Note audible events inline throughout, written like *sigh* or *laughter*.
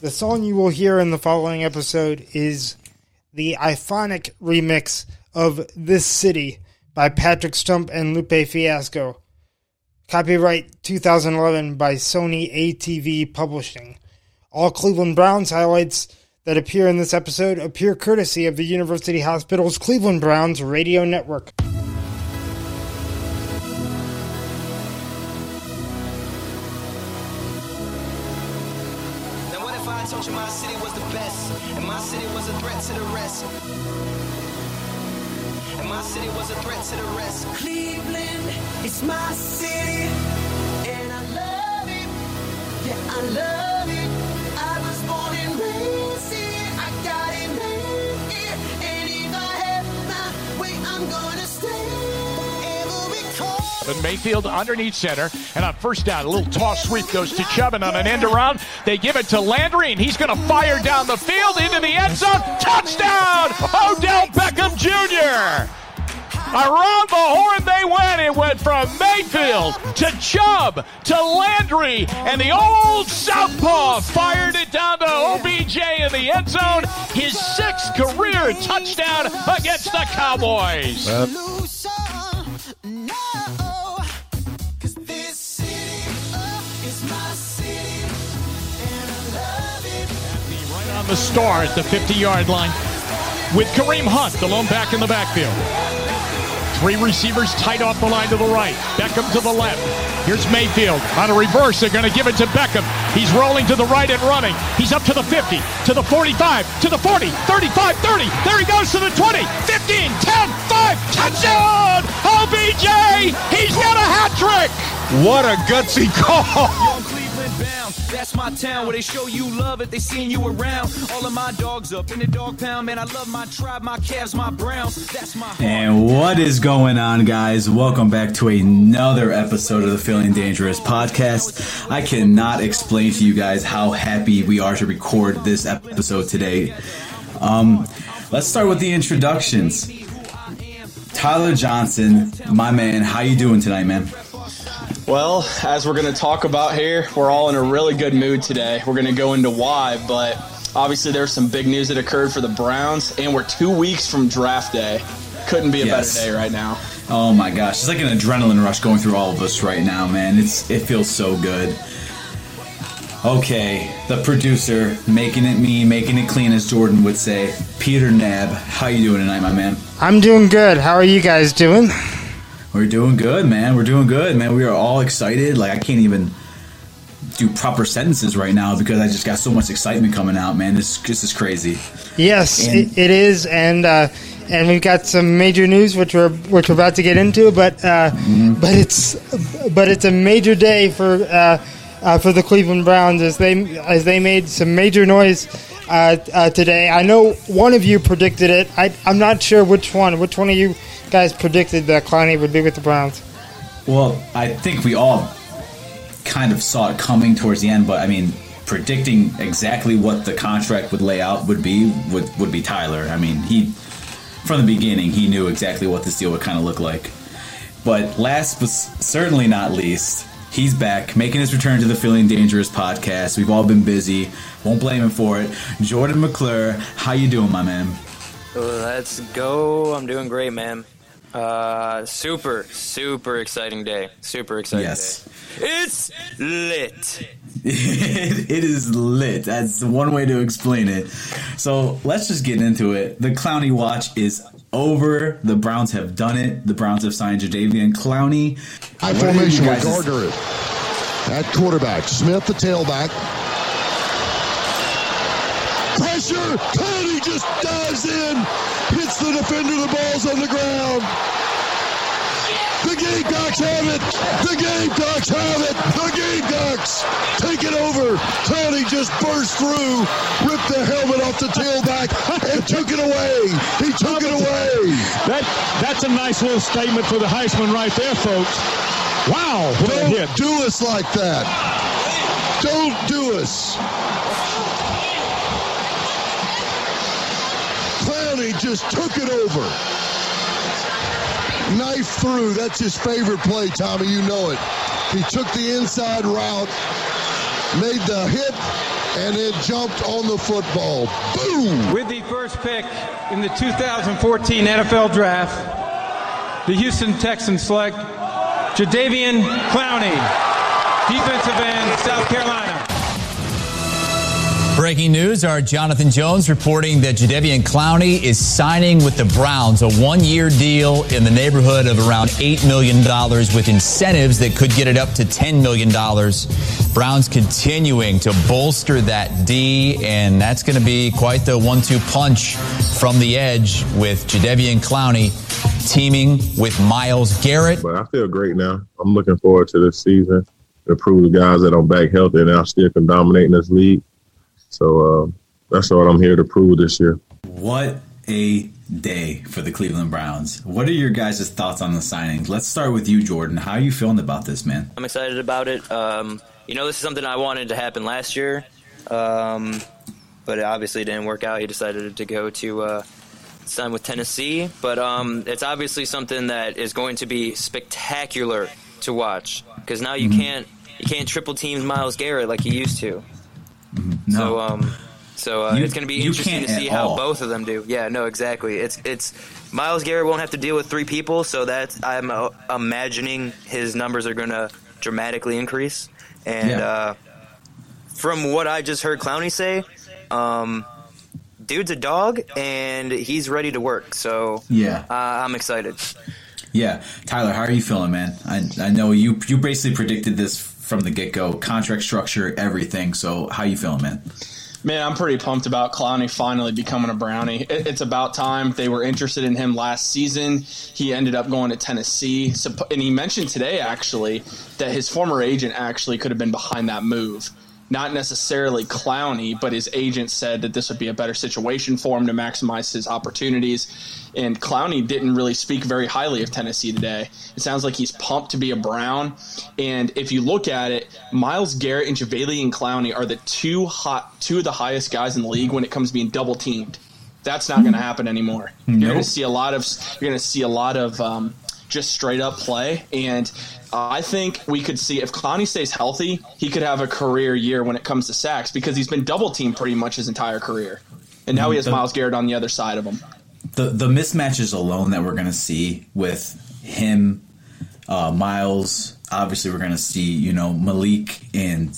The song you will hear in the following episode is the iPhonic remix of This City by Patrick Stump and Lupe Fiasco. Copyright 2011 by Sony ATV Publishing. All Cleveland Browns highlights that appear in this episode appear courtesy of the University Hospital's Cleveland Browns radio network. To the rest. Cleveland, it's my city, and I love it. Yeah, I love it. I was born and raised. I got it made and if I have my way, I'm gonna stay. But Mayfield underneath center, and on first down, a little toss sweep goes to Chubb, and on an end around, they give it to Landry, and he's going to fire down the field into the end zone. Touchdown! Odell Beckham Jr. Around the horn they went. It went from Mayfield to Chubb to Landry, and the old Southpaw fired it down to OBJ in the end zone. His sixth career touchdown against the Cowboys. Solution, no, 'cause this city is my city, and I love it. Right on the star at the 50 yard line with Kareem Hunt, the lone back in the backfield. Three receivers tight off the line to the right. Beckham to the left. Here's Mayfield on a reverse. They're going to give it to Beckham. He's rolling to the right and running. He's up to the 50, to the 45, to the 40, 35, 30. There he goes to the 20, 15, 10, 5. Touchdown! OBJ! He's got a hat trick! What a gutsy *laughs* call! Bound, that's my town where they show you love if they seen you around. All of my dogs up in the dog pound, man. I love my tribe, my calves, my browns. That's my heart. And what is going on, guys? Welcome back to another episode of the Feeling Dangerous podcast. I cannot explain to you guys how happy we are to record this episode today. Um, let's start with the introductions. Tyler Johnson, my man, how you doing tonight, man? Well, as we're going to talk about here, we're all in a really good mood today. We're going to go into why, but obviously there's some big news that occurred for the Browns, and we're two weeks from draft day. Couldn't be a Yes. better day right now. Oh my gosh, it's like an adrenaline rush going through all of us right now, man. It's it feels so good. Okay, the producer making it me, making it clean, as Jordan would say. Peter Nab, how you doing tonight, my man? I'm doing good. How are you guys doing? We're doing good, man. We're doing good, man. We are all excited. Like I can't even do proper sentences right now because I just got so much excitement coming out, man. This this is crazy. Yes, And- it, it is, and uh, and we've got some major news which we're which we're about to get into, but uh, but it's but it's a major day for uh, uh, for the Cleveland Browns as they as they made some major noise uh, uh, today. I know one of you predicted it. I, I'm not sure which one. Which one of you guys predicted that Clowney would be with the Browns? Well, I think we all kind of saw it coming towards the end, but I mean, predicting exactly what the contract would lay out would be would would be Tyler. I mean, he from the beginning he knew exactly what this deal would kind of look like. But last but certainly not least, he's back making his return to the Feeling Dangerous podcast. We've all been busy. Won't blame him for it. Jordan McClure, how you doing, my man? Let's go. I'm doing great, man. Uh, super, super exciting day. Super exciting Yes. day. It's lit. it, *laughs* it is lit. That's one way to explain it. So let's just get into it. The Clowney watch is over. The Browns have done it. The Browns have signed Jadeveon Clowney. High formation with guys' Gardner at quarterback. Smith, the tailback. Pressure. Clowney just dives in, hits the defender. The ball's on the ground. The Gamecocks have it. The Gamecocks have it. The Gamecocks take it over. Clowney just burst through, ripped the helmet off the tailback, and took it away. He took it away. That that's a nice little statement for the Heisman right there, folks. Wow, Don't do us like that. Don't do us. Clowney just took it over. Knife through. That's his favorite play, Tommy. You know it. He took the inside route, made the hit, and then jumped on the football. Boom! With the first pick in the 2014 NFL Draft, the Houston Texans select Jadeveon Clowney, defensive end, South Carolina. Breaking news, our Jonathan Jones reporting that Jadeveon Clowney is signing with the Browns, a one-year deal in the neighborhood of around $8 million with incentives that could get it up to $10 million. Browns continuing to bolster that D, and that's going to be quite the one-two punch from the edge with Jadeveon Clowney teaming with Myles Garrett. But I feel great now. I'm looking forward to this season to prove the guys that I'm back healthy and I still can dominate in this league. So uh, that's what I'm here to prove this year. What a day for the Cleveland Browns. What are your guys' thoughts on the signings? Let's start with you, Jordan. How are you feeling about this, man? I'm excited about it. Um, you know, this is something I wanted to happen last year, um, but it obviously didn't work out. He decided to go to uh, sign with Tennessee, but um, it's obviously something that is going to be spectacular to watch because now you Mm-hmm. can't you can't triple team Myles Garrett like you used to. No. So um, so uh, You- it's going to be interesting to see how all. both of them do. Yeah, no, exactly. It's it's Myles Garrett won't have to deal with three people, so that's I'm uh, imagining his numbers are going to dramatically increase. And Yeah. uh, from what I just heard Clowney say, um, dude's a dog and he's ready to work. So Yeah. uh, I'm excited. Yeah, Tyler, how are you feeling, man? I I know you you basically predicted this from the get go, contract structure, everything. So how you feeling, man? Man, I'm pretty pumped about Clowney finally becoming a Brownie. It, it's about time. They were interested in him last season. He ended up going to Tennessee. And he mentioned today, actually, that his former agent actually could have been behind that move. Not necessarily Clowney, but his agent said that this would be a better situation for him to maximize his opportunities. And Clowney didn't really speak very highly of Tennessee today. It sounds like he's pumped to be a Brown. And if you look at it, Myles Garrett and Jadeveon Clowney are the two hot, two of the highest guys in the league when it comes to being double teamed. That's not going to happen anymore. You're going to see a lot of you're going to see a lot of um, just straight up play. And I think we could see if Clowney stays healthy, he could have a career year when it comes to sacks because he's been double teamed pretty much his entire career. And now he has The- Myles Garrett on the other side of him. The the mismatches alone that we're gonna see with him, uh, Myles. Obviously, we're gonna see you know Malik and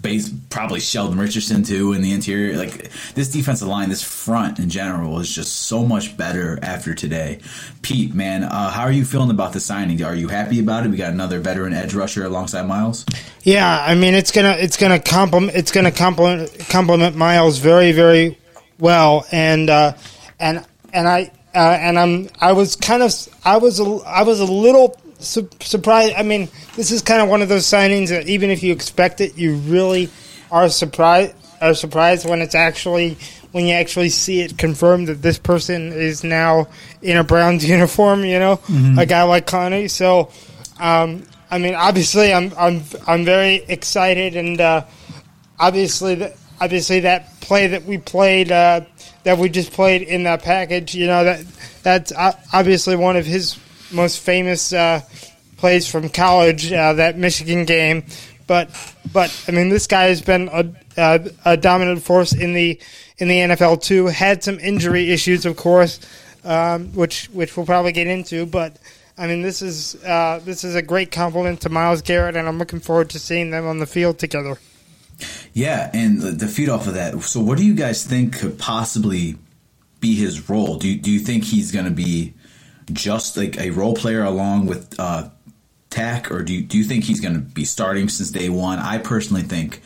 base probably Sheldon Richardson too in the interior. Like this defensive line, this front in general is just so much better after today. Pete, man, uh, how are you feeling about the signing? Are you happy about it? We got another veteran edge rusher alongside Myles. Yeah, I mean it's gonna it's gonna compliment it's gonna compliment compliment Myles very very well, and uh, and and I uh, and I'm I was kind of I was a, I was a little su- surprised. I mean, this is kind of one of those signings that even if you expect it, you really are surprised are surprised when it's actually when you actually see it confirmed that this person is now in a Browns *laughs* uniform. You know, Mhm. a guy like Connie. So. Um, I mean, obviously, I'm I'm I'm very excited, and uh, obviously, obviously that play that we played, uh, that we just played in that package, you know that that's obviously one of his most famous uh, plays from college, uh, that Michigan game. But but I mean, this guy has been a, a, a dominant force in the in the NFL too. Had some injury issues, of course, um, which which we'll probably get into, but. I mean, this is uh, this is a great compliment to Myles Garrett, and I'm looking forward to seeing them on the field together. Yeah, and the, feed off of that. So, what do you guys think could possibly be his role? Do you, do you think he's going to be just like a role player along with uh, Takk, or do you, do you think he's going to be starting since day one? I personally think,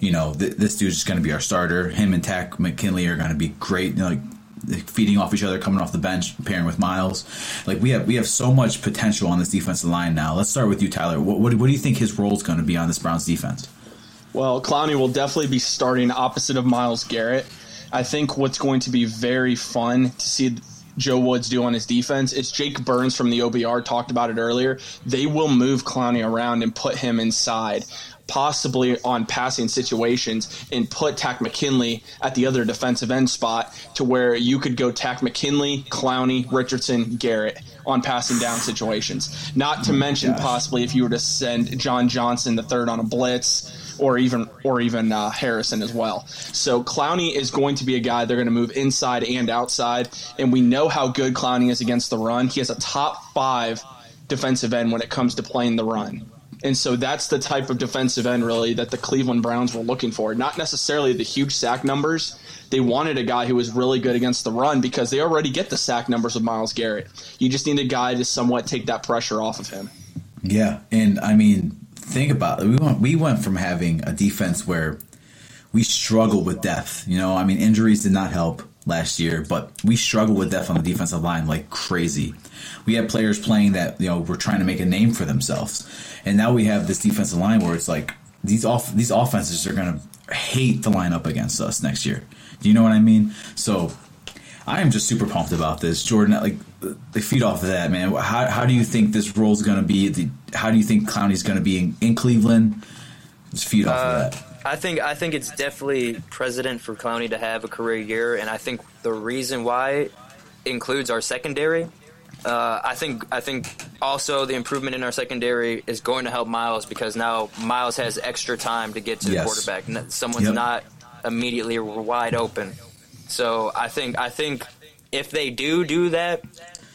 you know, th- this dude's just going to be our starter. Him and Takk McKinley are going to be great. You know, like feeding off each other, coming off the bench, pairing with Myles. Like we have we have so much potential on this defensive line now. Let's start with you, Tyler. What what, what do you think his role is going to be on this Browns defense? Well, Clowney will definitely be starting opposite of Myles Garrett. I think what's going to be very fun to see Joe Woods do on his defense, it's Jake Burns from the OBR talked about it earlier. They will move Clowney around and put him inside, possibly on passing situations, and put Takk McKinley at the other defensive end spot to where you could go Takk McKinley, Clowney, Richardson, Garrett on passing down situations. Not to mention possibly if you were to send John Johnson the third on a blitz or even or even uh, Harrison as well. So Clowney is going to be a guy they're going to move inside and outside, and we know how good Clowney is against the run. He has a top five defensive end when it comes to playing the run. And so that's the type of defensive end, really, that the Cleveland Browns were looking for. Not necessarily the huge sack numbers. They wanted a guy who was really good against the run because they already get the sack numbers of Myles Garrett. You just need a guy to somewhat take that pressure off of him. Yeah, and I mean, think about it. We went we went from having a defense where we struggled with depth. You know, I mean, injuries did not help last year, but we struggled with depth on the defensive line like crazy. We had players playing that you know were trying to make a name for themselves, and now we have this defensive line where it's like these off these offenses are gonna hate to line up against us next year. Do you know what I mean? So I am just super pumped about this, Jordan. Like, they feed off of that, man. How, how do you think this role is going to be? The, how do you think Clowney's going to be in, in, Cleveland? Just feed off uh, of that. I think I think it's definitely precedent for Clowney to have a career year, and I think the reason why includes our secondary. Uh, I think I think also the improvement in our secondary is going to help Myles because now Myles has extra time to get to yes. the quarterback. Someone's Yep. not immediately wide open. So I think I think if they do do that,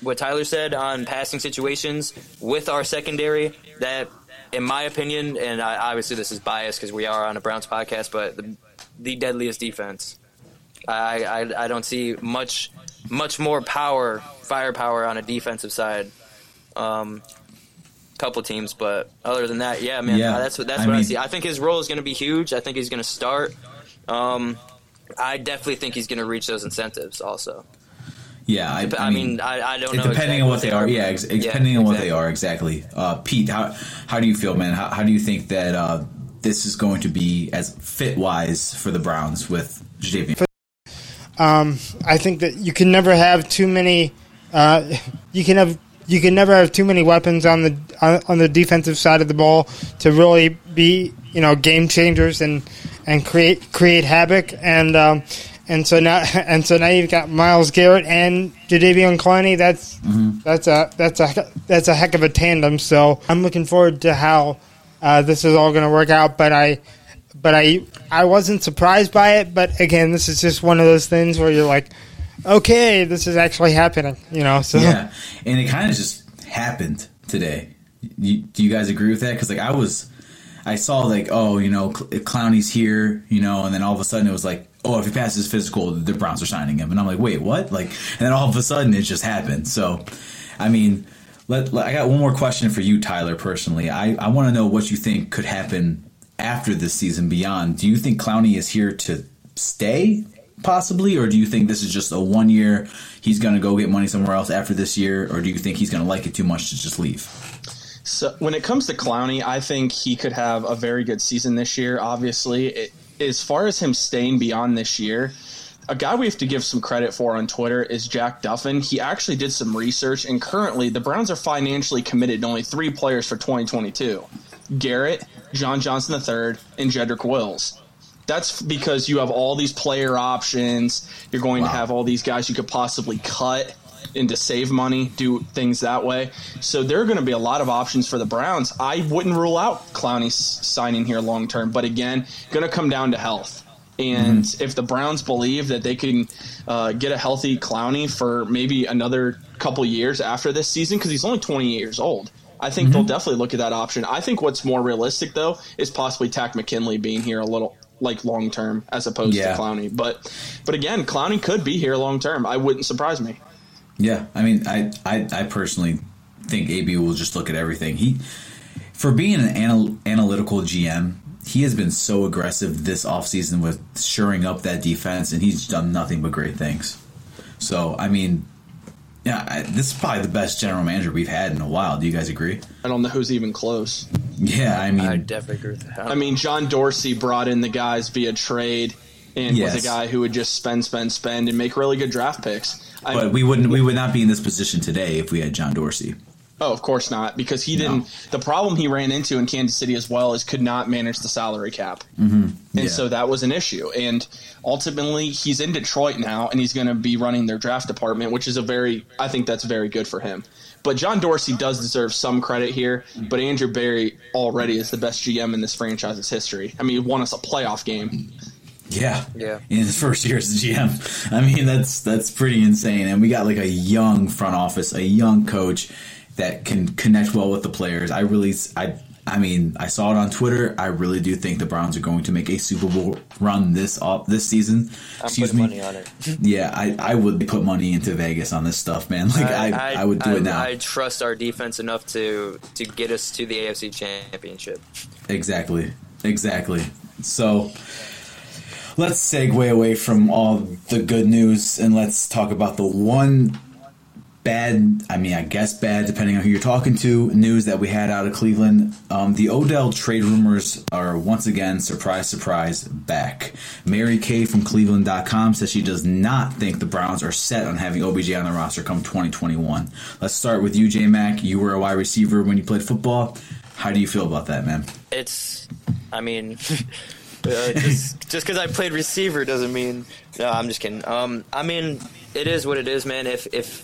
what Tyler said on passing situations with our secondary, that in my opinion, and I, obviously this is biased because we are on a Browns podcast, but the, the deadliest defense. I, I I don't see much much more power, firepower on a defensive side. Um, couple teams, but other than that, yeah, man, Yeah. that's what that's I what I see. I think his role is going to be huge. I think he's going to start. Um, I definitely think he's going to reach those incentives. Also, Yeah, I, Dep- I mean, I, I don't know. depending exactly on what they are, yeah, ex- Yeah, depending on what they are, exactly. Uh, Pete, how how do you feel, man? How, how do you think that uh, this is going to be as fit wise for the Browns with Jadeveon? Um, I think that you can never have too many. Uh, *laughs* you can have you can never have too many weapons on the on, on the defensive side of the ball to really be you know game changers and and create create havoc and um, and so now *laughs* and so now you've got Myles Garrett and Jadeveon Clowney. That's that's a that's a that's a heck of a tandem. So I'm looking forward to how uh, this is all going to work out. But I but I I wasn't surprised by it. But again, this is just one of those things where you're like, okay, this is actually happening. You know, so Yeah, and it kind of just happened today. You, do you guys agree with that? Because like I was, I saw like oh you know Cl- Clowney's here you know, and then all of a sudden it was like oh if he passes physical the Browns are signing him, and I'm like wait what like, and then all of a sudden it just happened. So, I mean, let, let- I got one more question for you Tyler personally. I I want to know what you think could happen after this season beyond. Do you think Clowney is here to stay? Possibly, or do you think this is just a one year? He's going to go get money somewhere else after this year, or do you think he's going to like it too much to just leave? So when it comes to Clowney, I think he could have a very good season this year. Obviously, it, as far as him staying beyond this year, a guy we have to give some credit for on Twitter is Jack Duffin. He actually did some research, and currently the Browns are financially committed to only three players for 2022: Garrett, John Johnson III, and Jedrick Wills. That's because you have all these player options. You're going to have all these guys you could possibly cut and to save money, do things that way. So there are going to be a lot of options for the Browns. I wouldn't rule out Clowney signing here long term, but again, going to come down to health. And if the Browns believe that they can uh, get a healthy Clowney for maybe another couple years after this season, because he's only 28 years old, I think they'll definitely look at that option. I think what's more realistic, though, is possibly Takk McKinley being here a little like long term as opposed Yeah. to Clowney. But but again, Clowney could be here long term. I wouldn't surprise me. Yeah, I mean, I, I, I personally think AB will just look at everything. He, for being an anal- analytical GM, he has been so aggressive this offseason with shoring up that defense, and he's done nothing but great things. So, I mean, yeah, I, this is probably the best general manager we've had in a while. Do you guys agree? I don't know who's even close. Yeah, I mean, I definitely agree with that. I mean, John Dorsey brought in the guys via trade and was a guy who would just spend, spend, spend and make really good draft picks. I but we wouldn't, we would not be in this position today if we had John Dorsey. Oh, of course not, because he didn't. The problem he ran into in Kansas City as well is could not manage the salary cap, Mm-hmm. and Yeah. so that was an issue. And ultimately, he's in Detroit now, and he's going to be running their draft department, which is a very, I think that's very good for him. But John Dorsey does deserve some credit here. But Andrew Berry already is the best GM in this franchise's history. I mean, he won us a playoff game. Yeah, Yeah. In his first year as the GM, I mean that's that's pretty insane. And we got like a young front office, a young coach that can connect well with the players. I really, I, I mean, I saw it on Twitter. I really do think the Browns are going to make a Super Bowl run this off this season. I'm Excuse me. money on it. *laughs* Yeah, I, I would put money into Vegas on this stuff, man. *laughs* Like I, I, would do I, it now. I trust our defense enough to to get us to the AFC Championship. Exactly. Exactly. So let's segue away from all the good news and let's talk about the one bad, I mean, I guess bad, depending on who you're talking to, news that we had out of Cleveland. Um, the Odell trade rumors are once again, surprise, surprise, back. Mary Kay from Cleveland.com says she does not think the Browns are set on having OBJ on the roster come 2021. Let's start with you, J Mac. You were a wide receiver when you played football. How do you feel about that, man? It's, I mean, *laughs* uh, just because I played receiver doesn't mean. No, I'm just kidding. Um, I mean, it is what it is, man. If if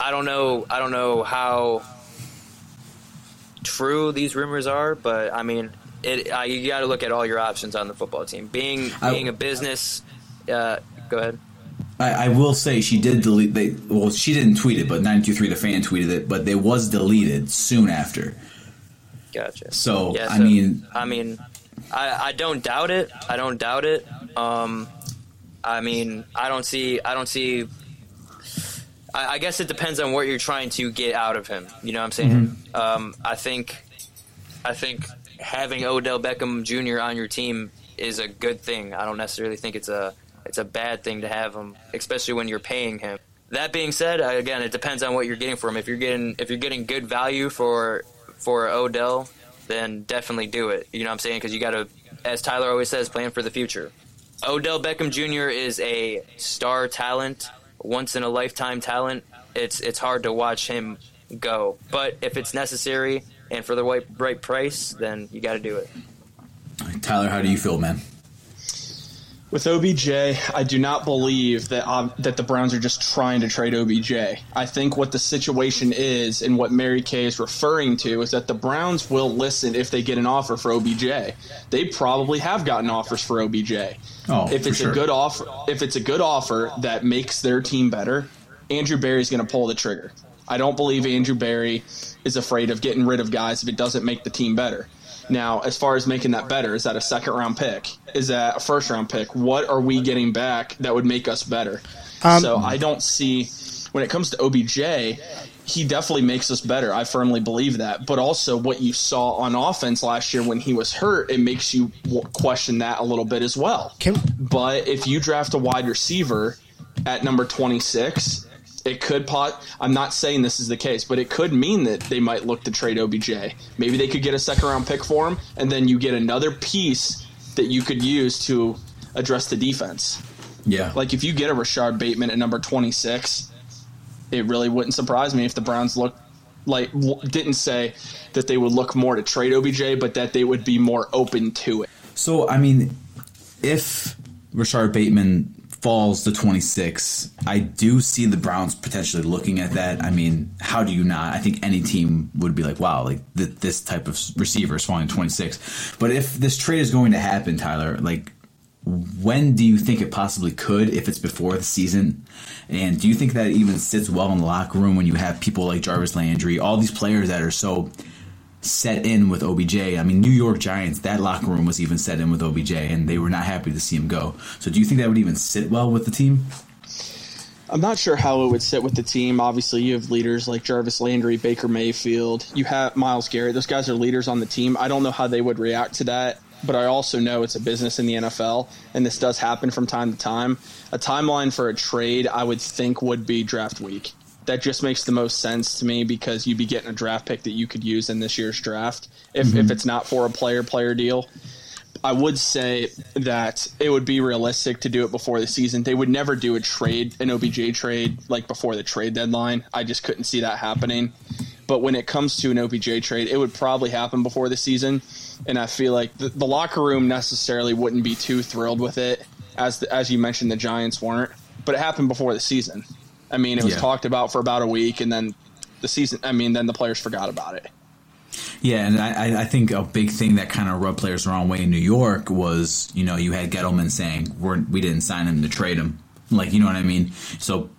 I don't know, I don't know how true these rumors are, but I mean, it. I, you got to look at all your options on the football team. Being being a business. Uh, go ahead. I, I will say she did delete. They well, she didn't tweet it, but 923 the fan tweeted it. But it was deleted soon after. Gotcha. So, Yeah, I mean, I mean, I, I don't doubt it. I don't doubt it. Um, I mean, I don't see. I don't see. I, I guess it depends on what you're trying to get out of him. You know what I'm saying? Mm-hmm. Um, I think. I think having Odell Beckham Jr. on your team is a good thing. I don't necessarily think it's a it's a bad thing to have him, especially when you're paying him. That being said, again, it depends on what you're getting for him. If you're getting if you're getting good value for for Odell, then definitely do it. You know what I'm saying? Because you got to, as Tyler always says, plan for the future. Odell Beckham Jr. is a star talent, once in a lifetime talent. It's it's hard to watch him go, but if it's necessary and for the right, right price, then you got to do it. Tyler, how do you feel, man? With OBJ, I do not believe that um, that the Browns are just trying to trade OBJ. I think what the situation is and what Mary Kay is referring to is that the Browns will listen if they get an offer for OBJ. They probably have gotten offers for OBJ. Oh, if it's sure. a good offer, if it's a good offer that makes their team better, Andrew Berry is going to pull the trigger. I don't believe Andrew Berry is afraid of getting rid of guys if it doesn't make the team better. Now, as far as making that better, is that a second round pick? Is that a first round pick? What are we getting back that would make us better? Um, so I don't see when it comes to OBJ, he definitely makes us better. I firmly believe that. But also, what you saw on offense last year when he was hurt, it makes you question that a little bit as well. but if you draft a wide receiver at number 26, it could pot. I'm not saying this is the case, but it could mean that they might look to trade OBJ. Maybe they could get a second round pick for him, and then you get another piece that you could use to address the defense. Yeah. Like if you get a Rashard Bateman at number 26, it really wouldn't surprise me if the Browns look like w- didn't say that they would look more to trade OBJ, but that they would be more open to it. So, I mean, if Rashard Bateman falls to 26, I do see the Browns potentially looking at that. I mean, how do you not? I think any team would be like, wow, like th- this type of receiver is falling to 26. But if this trade is going to happen, Tyler, like, when do you think it possibly could if it's before the season? And do you think that even sits well in the locker room when you have people like Jarvis Landry, all these players that are so set in with OBJ. I mean, New York Giants, that locker room was even set in with OBJ, and they were not happy to see him go. So, do you think that would even sit well with the team? I'm not sure how it would sit with the team. Obviously, you have leaders like Jarvis Landry, Baker Mayfield. You have Myles Garrett. Those guys are leaders on the team. I don't know how they would react to that, but I also know it's a business in the NFL, and this does happen from time to time. A timeline for a trade, I would think, would be draft week. That just makes the most sense to me because you'd be getting a draft pick that you could use in this year's draft if, if mm-hmm. it's not for a player player deal. I would say that it would be realistic to do it before the season. They would never do a trade, an OBJ trade, like before the trade deadline. I just couldn't see that happening. But when it comes to an OBJ trade, it would probably happen before the season, and I feel like the, the locker room necessarily wouldn't be too thrilled with it, as the, as you mentioned, the Giants weren't. But it happened before the season. I mean, it was Yeah. talked about for about a week, and then the season. I mean, then the players forgot about it. Yeah, and I, I- think a big thing that kind of rubbed players the wrong way in New York was, you know, you had Gettleman saying we're, we didn't sign him to trade him, like you know what I mean. So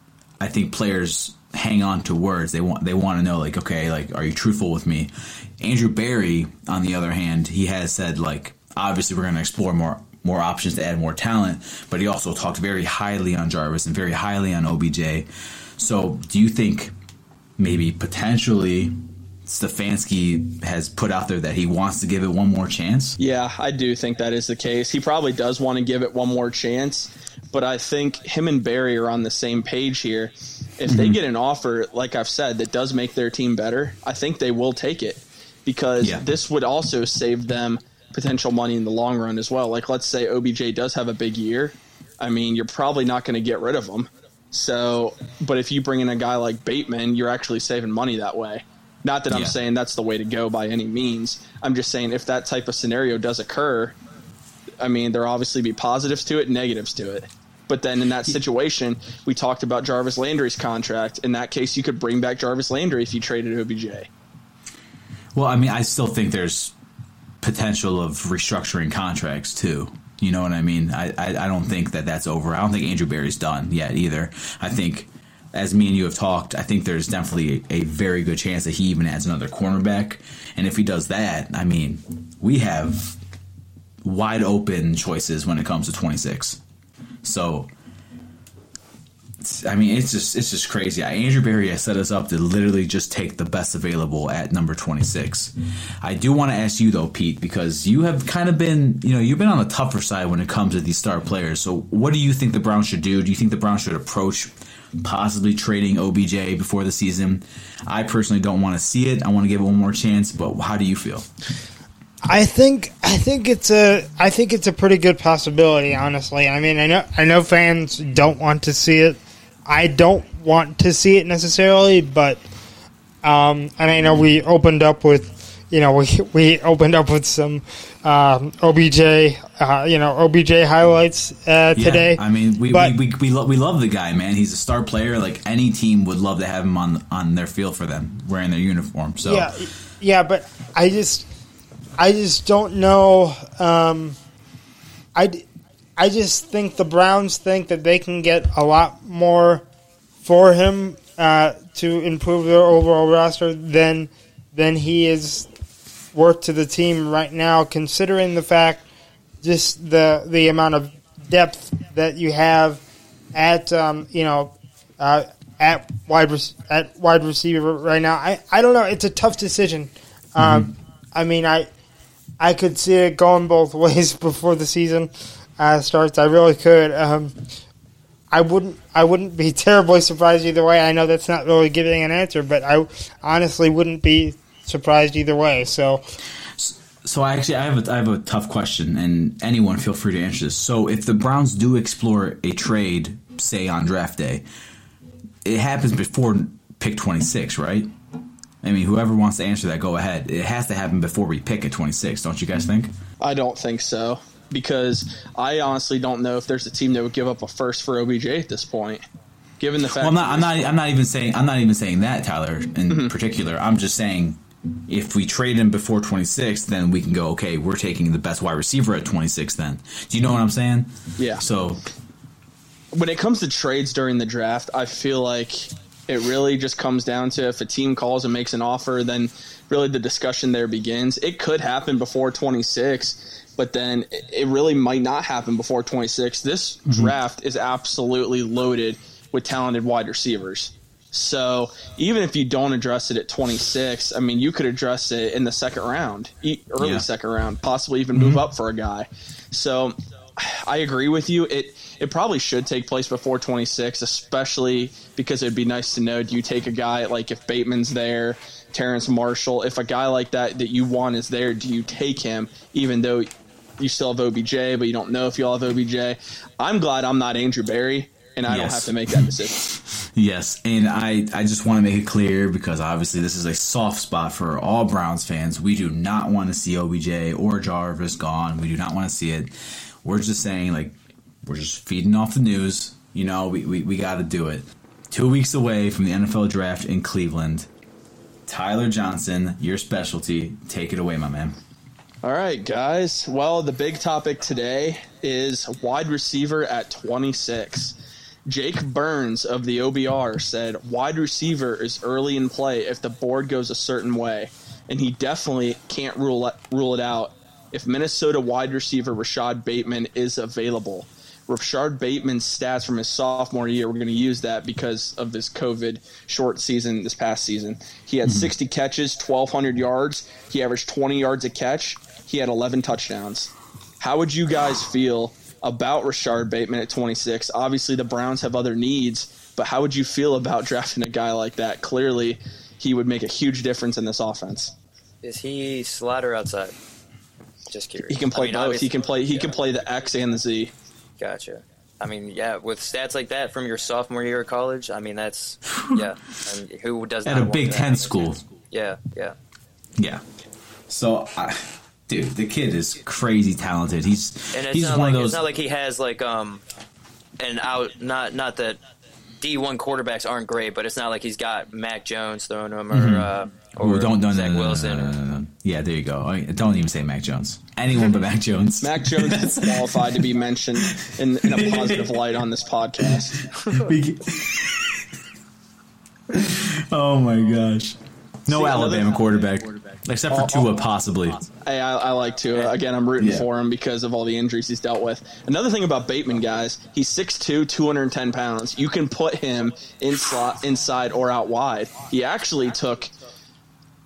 I think players hang on to words. They want they want to know like, okay, like are you truthful with me? Andrew Berry, on the other hand, he has said like, obviously we're going to explore more more options to add more talent, but he also talked very highly on Jarvis and very highly on OBJ. So do you think maybe potentially Stefanski has put out there that he wants to give it one more chance? Yeah, I do think that is the case. He probably does want to give it one more chance, but I think him and Berry are on the same page here. If they Mhm. get an offer, like I've said, that does make their team better, I think they will take it because Yeah. this would also save them potential money in the long run as well. Like, let's say OBJ does have a big year. I mean, you're probably not going to get rid of him. So, but if you bring in a guy like Bateman, you're actually saving money that way. Not that I'm Yeah. saying that's the way to go by any means. I'm just saying if that type of scenario does occur, I mean, there obviously be positives to it and negatives to it. But then in that situation, we talked about Jarvis Landry's contract. In that case, you could bring back Jarvis Landry if you traded OBJ. Well, I mean, I still think there's potential of restructuring contracts too. You know what I mean? I, I, I don't think that that's over. I don't think Andrew Berry's done yet either. I think, as me and you have talked, I think there's definitely a, a very good chance that he even adds another cornerback. And if he does that, I mean, we have wide open choices when it comes to 26. So, it's- I mean, it's just it's just crazy. Andrew Berry has set us up to literally just take the best available at number 26. I do want to ask you though, Pete, because you have kind of been, you know, you've been on the tougher side when it comes to these star players. So, what do you think the Browns should do? Do you think the Browns should approach possibly trading OBJ before the season? I personally don't want to see it. I want to give it one more chance, but how do you feel? I think I think it's a I think it's a pretty good possibility. Honestly, I mean, I know I know fans don't want to see it. I don't want to see it necessarily, but um, and I know we opened up with you know we we opened up with some um, OBJ uh, you know OBJ highlights uh, Yeah, today. I mean, we But- we, we, we, lo- we love the guy, man. He's a star player. Like any team would love to have him on on their field for them, wearing their uniform. So Yeah, yeah, but I just, I just don't know. Um, I, I just think the Browns think that they can get a lot more for him uh, to improve their overall roster than than he is worth to the team right now, considering the fact just the the amount of depth that you have at um, you know uh, at wide at wide receiver right now. I, I don't know. It's a tough decision. Um, I mean, I I could see it going both *laughs* ways before the season uh, starts. I really could. Um, I wouldn't. I wouldn't be *laughs* terribly surprised either way. I know that's not really giving an answer, but I honestly wouldn't be surprised either way. So, So I actually I have a, I have a tough question, and anyone feel free to answer this. So if the Browns do explore a trade, say on draft day, it happens before pick twenty six, right? I mean, whoever wants to answer that, go ahead. It has to happen before we pick at twenty six, don't you guys think? I don't think so because I honestly don't know if there's a team that would give up a first for OBJ at this point. Given the fact, Well, I'm not. I'm not. I'm not even saying. I'm not even saying that, Tyler, in Mm-hmm. particular. I'm just saying, if we trade him before 26, then we can go. Okay, we're taking the best wide receiver at 26. Then, do you know what I'm saying? Yeah. So when it comes to trades during the draft, I feel like it really just comes down to if a team calls and makes an offer, then really the discussion there begins. It could happen before 26, but then it- really might not happen before 26. This mm-hmm. draft is absolutely loaded with talented wide receivers. So even if you don't address it at 26, I mean, you could address it in the second round, early Yeah. second round, possibly even move mm-hmm. up for a guy. So I agree with you. It it probably should take place before 26, especially because it'd be nice to know do you take a guy like if Bateman's there, Terrace Marshall, if a guy like that that you want is there, do you take him even though you still have OBJ, but you don't know if y'all have OBJ? I'm glad I'm not Andrew Berry and I don't have to make that decision. Yes, and I, I just want to make it clear because obviously this is a soft spot for all Browns fans. We do not want to see OBJ or Jarvis gone. We do not want to see it. We're just saying, like, we're just feeding off the news. You know, we, we, we got to do it. Two weeks away from the NFL draft in Cleveland. Tyler Johnson, your specialty. Take it away, my man. All right, guys. Well, the big topic today is wide receiver at 26. Jake Burns of the OBR said wide receiver is early in play if the board goes a certain way, and he definitely can't rule it, rule it out if Minnesota wide receiver Rashod Bateman is available. Rashard Bateman's stats from his sophomore year, we're going to use that because of this COVID short season this past season. He had mm-hmm. 60 catches, 1,200 yards. He averaged 20 yards a catch. He had 11 touchdowns. How would you guys feel about Rashard Bateman at 26? Obviously, the Browns have other needs, but how would you feel about *laughs* drafting a guy like that? Clearly, he would make a huge difference in this offense. Is he slot or outside? Just curious. He can play I mean, both. He can play. He yeah. can play the X and the Z. Gotcha. I mean, yeah, with stats like that from your sophomore year of college, I mean, that's yeah. I mean, who does that? At not a want Big that? Ten school. Yeah, yeah. Yeah. So, I, dude, the kid is crazy talented. He's And it's he's not one like of it's not like he has like um an out. Not not that D one quarterbacks aren't great, but it's not like he's got Mac Jones throwing him or Mhm. uh, Ooh, or don't don't Zach no, no, no, Wilson. no, no, no, no. Yeah, there you go. I- Don't even say Mac Jones. Anyone but Mac Jones. *laughs* Mac Jones is *laughs* qualified to be mentioned in, in a positive light on this podcast. *laughs* oh my gosh. No Alabama quarterback, except for Tua, possibly. Hey, I, I like to. Again, I'm rooting Yeah. for him because of all the injuries he's dealt with. Another thing about Bateman, guys, he's 6'2", 210 pounds. You can put him in slot, inside or out wide. He actually took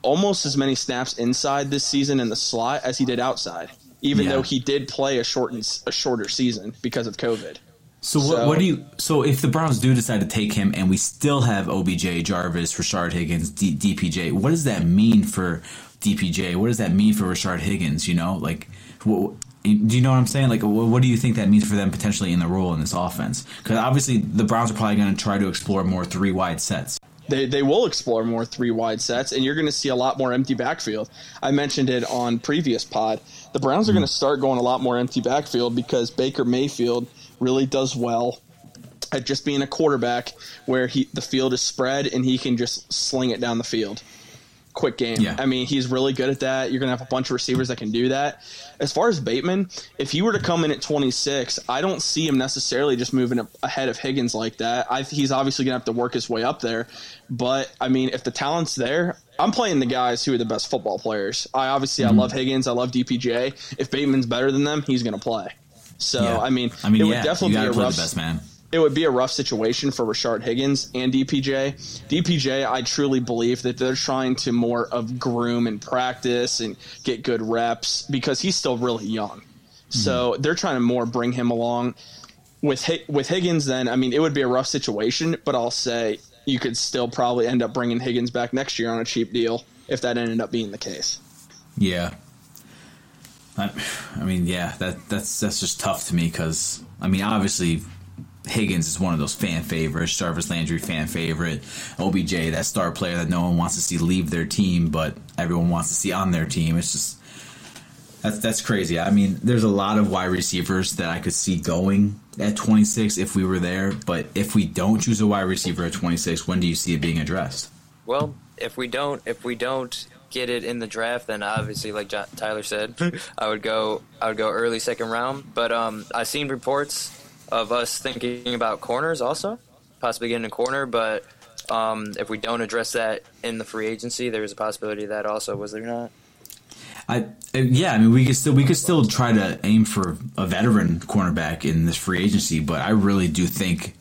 almost as many snaps inside this season in the slot as he did outside, even Yeah. though he did play a shortened, a shorter season because of COVID. So what, what do you? So if the Browns do decide to take him, and we still have OBJ, Jarvis, Rashard Higgins, D, DPJ, what does that mean for DPJ? What does that mean for Rashard Higgins? You know, like, what, do you know what I'm saying? Like, what, what do you think that means for them potentially in the role in this offense? Because obviously the Browns are probably going to try to explore more three wide sets. they they will explore more three wide sets, and you're going to see a lot more empty backfield. I mentioned it on previous pod. The Browns are hmm. going to start going a lot more empty backfield because Baker Mayfield really does well at just being a quarterback where he the field is spread and he can just sling it down the field. Quick game. Yeah. I mean, he's really good at that. You're going to have a bunch of receivers that can do that. As far as Bateman, if he were to come in at 26, I don't see him necessarily just moving up ahead of Higgins like that. I, he's obviously going to have to work his way up there. But, I mean, if the talent's there, I'm playing the guys who are the best football players. I obviously, Mm-hmm. I love Higgins. I love DPJ. If Bateman's better than them, he's going to play. So, Yeah. I mean, I mean, it yeah, would definitely be a rough best man. it would be a rough situation for Rashard Higgins and DPJ. DPJ, I truly believe that they're trying to more of groom and practice and get good reps because he's still really young. So mm-hmm. they're trying to more bring him along. With with Higgins, then I mean it would be a rough situation, but I'll say you could still probably end up bringing Higgins back next year on a cheap deal if that ended up being the case. Yeah. I, I mean, yeah, that that's that's just tough to me because I mean, obviously, Higgins is one of those fan favorites. Jarvis Landry fan favorite. OBJ, that star player that no one wants to see leave their team, but everyone wants to see on their team. It's just that's that's crazy. I mean, there's a lot of wide receivers that I could see going at 26 if we were there, but if we don't choose a wide receiver at 26, when do you see it being addressed? Well, if we don't, if we don't get it in the draft, then obviously, like John, Tyler said, *laughs* I would go, I would go early second round. But um, I've seen reports of us thinking about corners also, possibly getting a corner. But um, if we don't address that in the free agency, there's a possibility of that also. Was there not? I yeah, I mean we could still we could still try to aim for a veteran cornerback in this free agency, but I really do think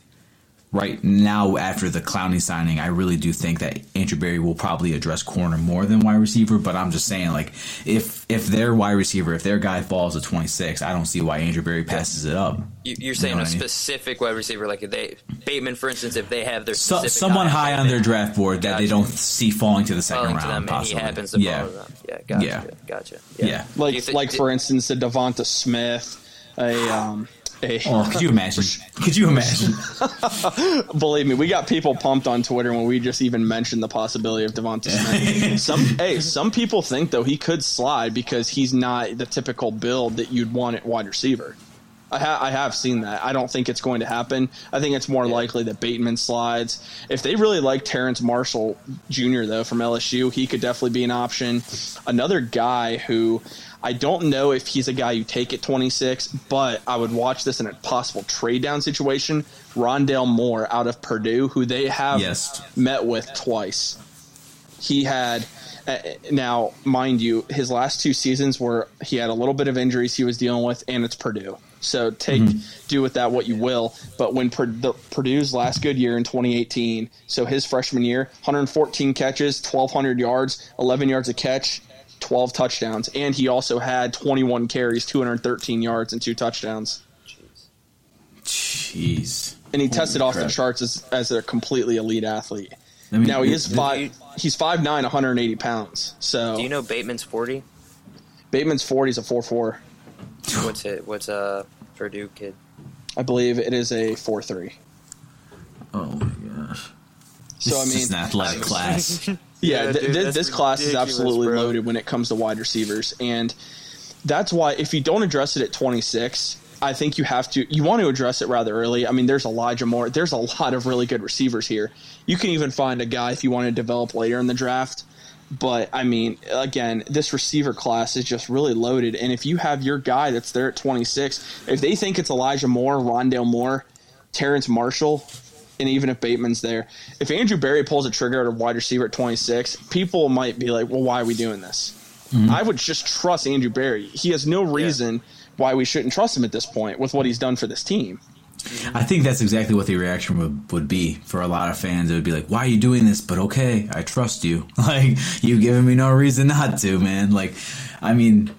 right now after the Clowney signing, I really do think that Andrew Berry will probably address corner more than wide receiver. But I'm just saying, like if if their wide receiver, if their guy falls to 26, I don't see why Andrew Berry passes it up. You, you're saying know a mean? specific wide receiver, like if they Bateman, for instance, if they have their So, specific someone guy, high on their draft board that they don't see falling to the second falling to round, them, and he possibly. happens to yeah. follow them. Yeah, gotcha, Yeah. gotcha. Yeah. Like Do you thi- like do- for instance, a Devonta Smith, a um, a. Oh, could you imagine? Could you imagine? *laughs* Believe me, we got people pumped on Twitter when we just even mentioned the possibility of Devonta Smith. *laughs* some hey, some people think though he could slide because he's not the typical build that you'd want at wide receiver. I, ha- I have seen that. I don't think it's going to happen. I think it's more likely that Bateman slides. If they really like Terrace Marshall Jr. though from LSU, he could definitely be an option. Another guy who I don't know if he's a guy you take at 26, but I would watch this in a possible trade down situation. Rondale Moore out of Purdue, who they have Yes. met with twice. He had uh, now, mind you, his last two seasons were he had a little bit of injuries he was dealing with, and it's Purdue. So take mm-hmm. do with that what you will. But when Pur- the, Purdue's last good year in 2018, so his freshman year, 114 catches, 1,200 yards, 11 yards a catch, 12 touchdowns, and he also had 21 carries, 213 yards, and two touchdowns. Jeez. And he tested off the charts as, as a completely elite athlete. I mean, now he is it- five. He's 5'9", 180 pounds. So Do you know Bateman's forty? Bateman's 40 is a 4'4". What's it? What's a Purdue kid? I believe it is a four three. Oh my gosh. So I This is mean, just an athletic *laughs* class. Yeah, *laughs* Yeah, dude, th- that's this class is absolutely bro. loaded when it comes to wide receivers, and that's why if you don't address it at 26, I think you have to. You want to address it rather early. I mean, there's Elijah Moore. There's a lot of really good receivers here. You can even find a guy if you want to develop later in the draft. But I mean, again, this receiver class is just really loaded. And if you have your guy that's there at 26, if they think it's Elijah Moore, Rondale Moore, Terrace Marshall, and even if Bateman's there, if Andrew Berry pulls a trigger at a wide receiver at 26, people might be like, well, why are we doing this? Mm-hmm. I would just trust Andrew Berry. He has no reason why we shouldn't trust him at this point with what he's done for this team. I think that's exactly what the reaction would, would be for a lot of fans. It would be like, "Why are you doing this?" But okay, I trust you. *laughs* Like you've given me no reason not to, man. Like, I mean,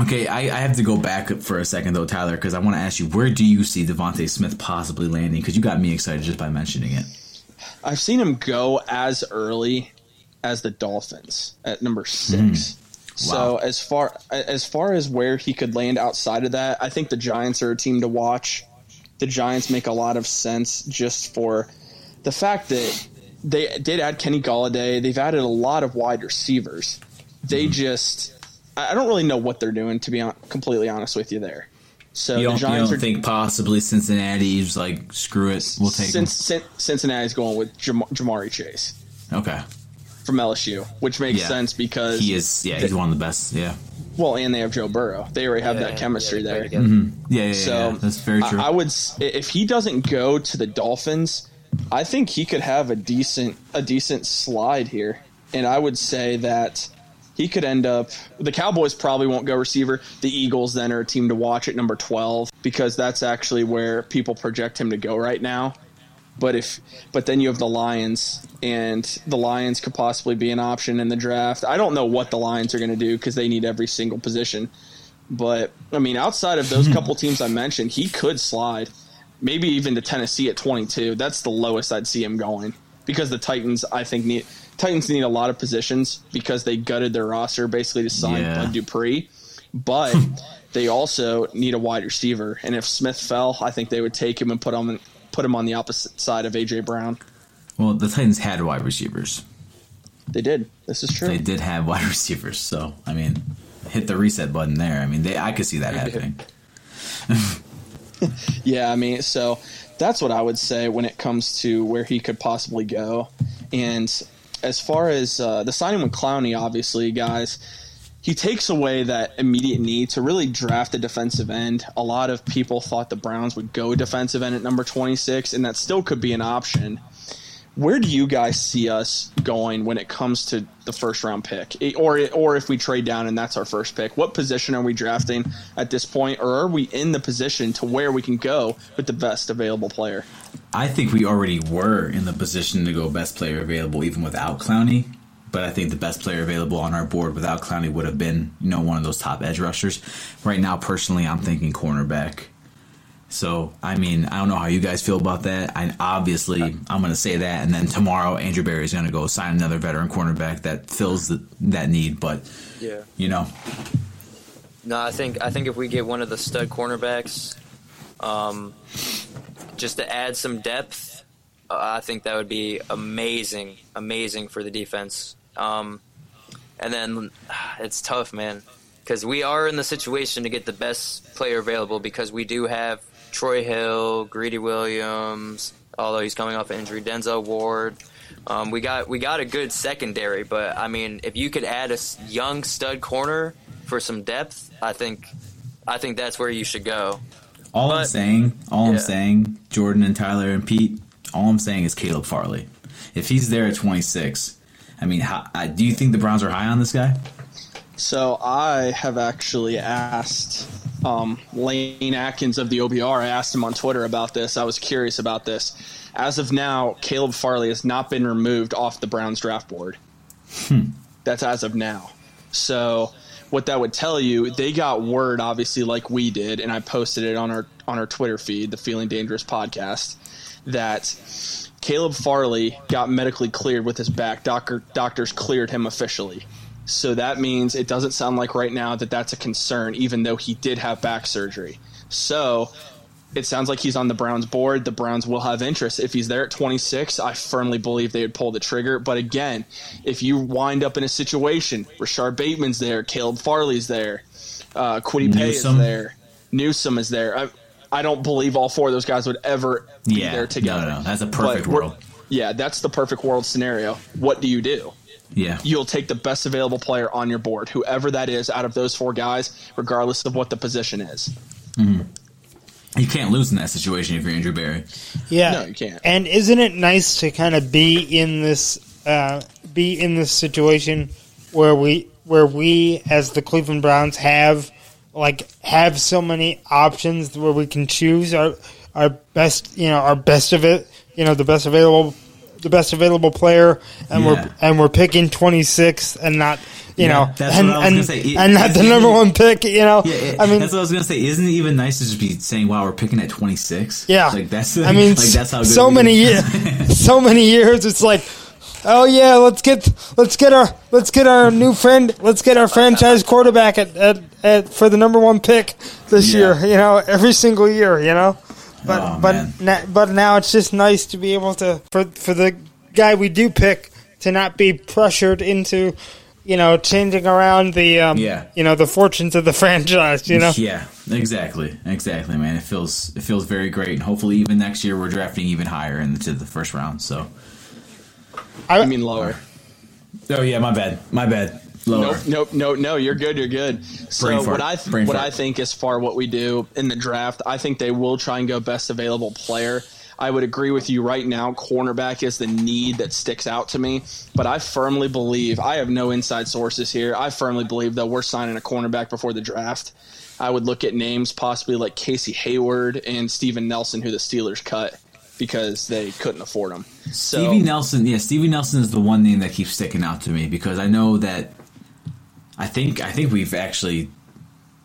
okay, I, I have to go back for a second though, Tyler, because I want to ask you, where do you see DeVonta Smith possibly landing? Because you got me excited just by mentioning it. I've seen him go as early as the Dolphins at number six. Mm. So Wow. as far as far as where he could land outside of that, I think the Giants are a team to watch. The Giants make a lot of sense just for the fact that they did add Kenny Golladay. They've added a lot of wide receivers. They mm-hmm. just I don't really know what they're doing to be completely honest with you there. So you the don't, you Giants don't are think possibly Cincinnati's like screw it, we'll take Cin- Cincinnati's going with Jam- Ja'Marr Chase Okay, from LSU, which makes Yeah. sense because he is. Yeah, he's one of the best. Yeah, Well, and they have Joe Burrow. They already have Yeah, that chemistry yeah, there. play together. Mm-hmm. yeah, yeah. So yeah, that's very true. I, I would if he doesn't go to the Dolphins, I think he could have a decent a decent slide here, and I would say that he could end up. The Cowboys probably won't go receiver. The Eagles then are a team to watch at number twelve because that's actually where people project him to go right now. But if but then you have the Lions, and the Lions could possibly be an option in the draft. I don't know what the Lions are going to do because they need every single position. But I mean, outside of those *laughs* couple teams I mentioned, he could slide, maybe even to Tennessee at 22. That's the lowest I'd see him going because the Titans, I think, need Titans need a lot of positions because they gutted their roster basically to sign Yeah. Bud Dupree, but *laughs* they also need a wide receiver. And if Smith fell, I think they would take him and put him put him on the opposite side of AJ Brown. well, the Titans had wide receivers. They did. This is true. They did have wide *laughs* receivers, so I mean, hit the reset button there. I mean, they I could see that happening. *laughs* *laughs* Yeah, I mean, so that's what I would say when it comes to where he could possibly go. And as far as uh, the signing with Clowney, obviously, guys, he takes away that immediate need to really draft a defensive end. A lot of people thought the Browns would go defensive end at number 26, and that still could be an option. Where do you guys see us going when it comes to the first round pick, or or if we trade down and that's our first pick? What position are we drafting at this point, or are we in the position to where we can go with the best available player? I think we already were in the position to go best player available even without Clowney. But I think the best player available on our board without Clowney would have been, you know, one of those top edge rushers. Right now, personally, I'm thinking cornerback. So, I mean, I don't know how you guys feel about that. I obviously I'm going to say that, and then tomorrow Andrew Berry is going to go sign another veteran cornerback that fills the, that need. But Yeah. you know, No, I think I think if we get one of the stud cornerbacks, Um, just to add some depth, uh, I think that would be amazing, amazing for the defense. Um, and then *sighs* it's tough, man, because we are in the situation to get the best player available because we do have Troy Hill, Greedy Williams, although he's coming off an injury, Denzel Ward. Um, we got we got a good secondary, but I mean, if you could add a young stud corner for some depth, I think I think that's where you should go. All I'm saying, all I'm saying, Jordan and Tyler and Pete, all I'm saying is Caleb Farley. If he's there at 26, I mean, how, I, do you think the Browns are high on this guy? So I have actually asked um, Lane Adkins of the OBR. I asked him on Twitter about this. I was curious about this. As of now, Caleb Farley has not been removed off the Browns draft board. That's as of now. So what that would tell you, they got word obviously like we did, and I posted it on our on our Twitter feed, the Feeling Dangerous podcast, that Caleb Farley got medically cleared with his back. Doctor doctors cleared him officially. So that means it doesn't sound like right now that that's a concern, even though he did have back surgery. So it sounds like he's on the Browns board. The Browns will have interest. If he's there at 26, I firmly believe they would pull the trigger. But again, if you wind up in a situation, Rashod Bateman's there, Caleb Farley's there, uh, Kwity Paye is there, Newsome is there. I, I don't believe all four of those guys would ever be Yeah, there together. no, no, that's a perfect world. Yeah, that's the perfect world scenario. What do you do? Yeah. You'll take the best available player on your board, whoever that is out of those four guys, regardless of what the position is. Mhm. You can't lose in that situation if you're Andrew Berry. Yeah, No, you can't. And isn't it nice to kind of be in this uh, be in this situation where we where we as the Cleveland Browns have like have so many options where we can choose our our best you know our best of it you know the best available the best available player and Yeah. we're and we're picking 26 and not you Yeah, know that's and what I was and, gonna say. It- and not the number even- one pick you know Yeah, it- I mean that's what I was gonna say. Isn't it even nice to just be saying, "Wow, we're picking at 26"? Yeah, like that's. I mean, *laughs* like that's how good so many years, *laughs* so many years. It's like, oh yeah, let's get let's get our let's get our new friend, let's get our franchise quarterback at, at, at for the number one pick this Yeah. year. You know, every single year. You know, but Oh, but na- but now it's just nice to be able to for for the guy we do pick to not be pressured into. You know, changing around the um, Yeah. you know the fortunes of the *laughs* franchise. You know, Yeah, exactly, exactly, man. It feels it feels very great, and hopefully, even next year, we're drafting even higher into the first round. So, I mean lower. oh yeah, my bad, my bad. Lower. Nope, nope, no, no. You're good. You're good. So Brain fart, what I brain what fart. I think as far what we do in the draft, I think they will try and go best available player. I would agree with you right now. Cornerback is the need that sticks out to me, but I firmly believe I have no inside sources here. I firmly believe that we're signing a cornerback before the draft. I would look at names possibly like Casey Hayward and Steven Nelson, who the Steelers cut because they couldn't afford them. So Stevie Nelson, yeah, Stevie Nelson is the one name that keeps sticking out to me because I know that I think I think we've actually,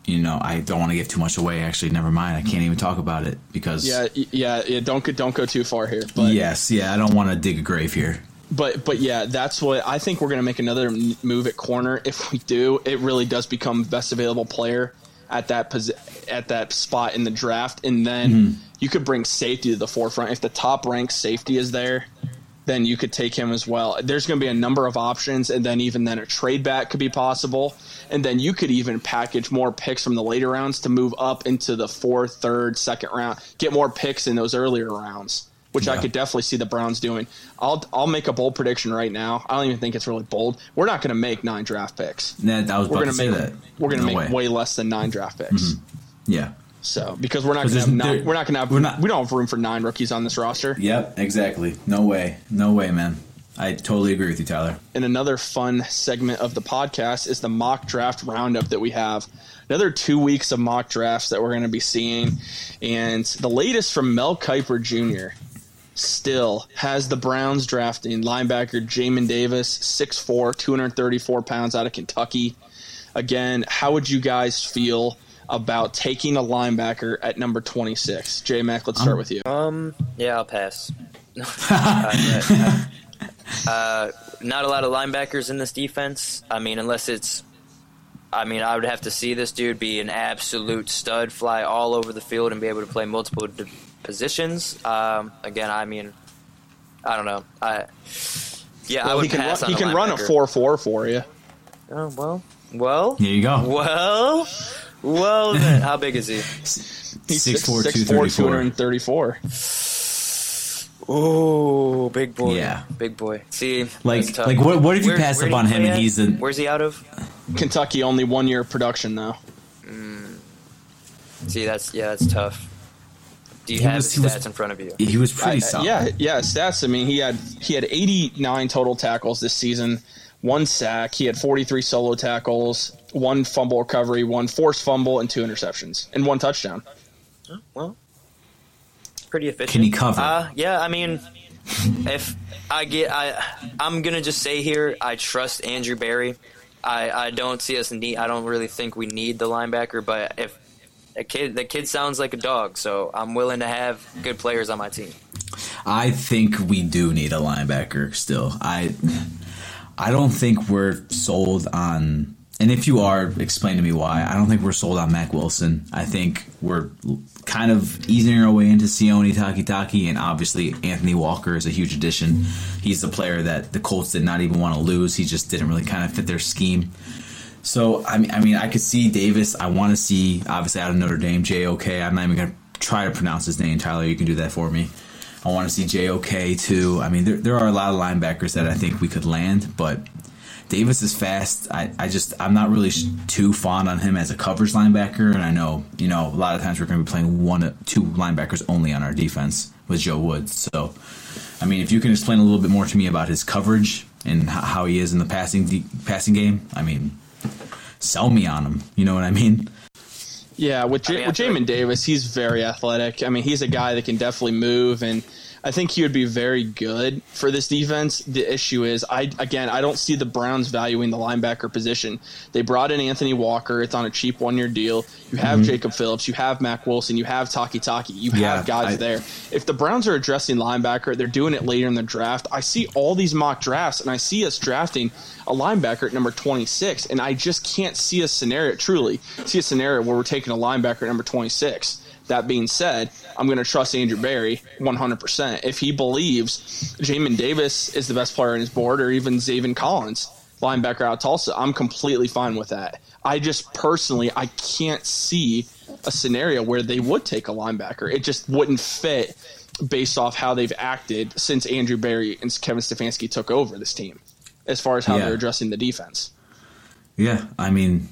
you know, I don't want to give too much away. Actually, never mind. I can't even talk about it because yeah, yeah, yeah. Don't go, don't go too far here. But yes, yeah, I don't want to dig a grave here. But but yeah, that's what I think we're going to make another move at corner. If we do, it really does become best available player at that posi- at that spot in the draft, and then Mhm. You could bring safety to the forefront. If the top ranked safety is there, then you could take him as well. There's going to be a number of options, and then even then a trade back could be possible, and then you could even package more picks from the later rounds to move up into the fourth, third, second round, get more picks in those earlier rounds. Which I could definitely see the Browns doing. I'll I'll make a bold prediction right now. I don't even think it's really bold. We're not going to make nine draft picks. Yeah, I was We're gonna make that. we're going to No make way. way. less than nine draft picks. Mm-hmm. Yeah. So because we're not going to have nine, we're not going to have not- we don't have room for nine rookies on this roster. Yep. Exactly. No way. No way, man. I totally agree with you, Tyler. And another fun segment of the podcast is the mock draft roundup that we have. Another two weeks of mock drafts that we're going to be seeing. And the latest from Mel Kiper Jr. still has the Browns drafting linebacker Jamin Davis, 6'4, 234 pounds out of Kentucky. Again, how would you guys feel about taking a linebacker at number 26? J Mac, let's start with you. Um, yeah, I'll pass. uh, *laughs* uh, not a lot of linebackers in this defense. I mean, unless it's I mean, I would have to see this dude be an absolute stud, fly all over the field, and be able to play multiple d- positions. Um, again, I mean, I don't know. I yeah, I would he can pass run, on he can run a four four for you. Oh well, well. here you go. Well, well. *laughs* Then, how big is he? He's 6'4", 6'4", 234. 234. Oh, big boy. Yeah. big boy. See, Like- tough. like, what- what if you Where- pass where up on him and at? he's a- Where's he out of? Kentucky only one year of production though. Hmm. See, that's yeah, that's tough. Do you He have was- his stats was- in front of you? He was pretty I- solid. Yeah, yeah, stats. I mean, he had he had 89 total tackles this season, one sack. He had 43 solo tackles, one fumble recovery, one forced fumble, and two interceptions, and one touchdown. Well, pretty efficient. Can he cover? Uh, yeah, I mean, if I get, I, I'm gonna just say here, I trust Andrew Berry. I, I don't see us need. I don't really think we need the linebacker, but if a kid, the kid sounds like a dog, so I'm willing to have good players on my team. I think we do need a linebacker still. I I don't think we're sold on and if you are, explain to me why. I don't think we're sold on Mack Wilson. I think we're kind of easing our way into Sione Takitaki, and obviously Anthony Walker is a huge addition. He's the player that the Colts did not even want to lose. He just didn't really kind of fit their scheme. So I mean, I mean, I could see Davis. I want to see obviously out of Notre Dame, JOK. I'm not even gonna try to pronounce his name. Tyler, you can do that for me. I want to see JOK too. I mean, there there are a lot of linebackers that I think we could land, but Davis is fast. I, I just I'm not really sh- too fond on him as a coverage linebacker, and I know you know a lot of times we're going to be playing one two linebackers only on our defense with Joe Woods. So, I mean, if you can explain a little bit more to me about his coverage and h- how he is in the passing de- passing game, I mean, sell me on him. You know what I mean? Yeah, with, J- with Jamin Davis, he's very athletic. I mean, he's a guy that can definitely move, and I think he would be very good for this defense. The issue is, I again, I don't see the Browns valuing the linebacker position. They brought in Anthony Walker; it's on a cheap one-year deal. You have Mhm. Jacob Phillips, you have Mack Wilson, you have Takitaki, you Yeah, have guys I- there. If the Browns are addressing linebacker, they're doing it later in the draft. I see all these mock drafts, and I see us drafting a linebacker at number 26, and I just can't see a scenario, truly, see a scenario where we're taking a linebacker at number 26. That being said, I'm going to trust Andrew Berry 100%. If he believes Jamin Davis is the best player on his board, or even Zaven Collins, linebacker out of Tulsa, I'm completely fine with that. I just personally, I can't see a scenario where they would take a linebacker. It just wouldn't fit based off how they've acted since Andrew Berry and Kevin Stefanski took over this team, as far as how Yeah. they're addressing the defense. Yeah, I mean,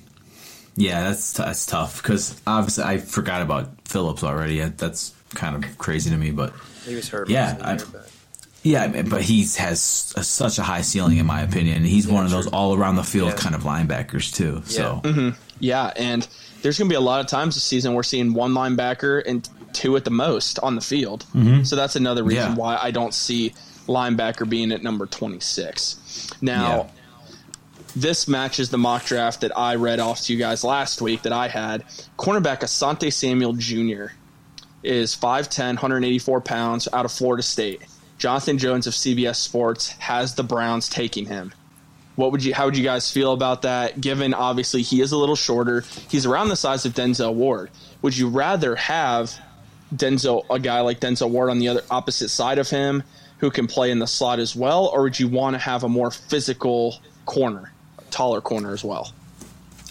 yeah, that's that's tough because obviously I forgot about Phillips already. That's kind of crazy to me, but He was hurt. Yeah, most of the I- year, but- yeah, I mean, but he has a, such a high ceiling in my opinion. He's one of those all around the field kind of linebackers too. So hmm Yeah, and there's going to be a lot of times this season we're seeing one linebacker and two at the most on the field. Mhm. So that's another reason Yeah. why I don't see linebacker being at number 26. Now, this matches the mock draft that I read off to you guys last week that I had. Cornerback Asante Samuel Jr. is 5'10, 184 pounds out of Florida State. Jonathan Jones of CBS Sports has the Browns taking him. What would you? How would you guys feel about that? Given obviously he is a little shorter, he's around the size of Denzel Ward. Would you rather have Denzel, a guy like Denzel Ward, on the other opposite side of him, who can play in the slot as well, or would you want to have a more physical corner, taller corner as well?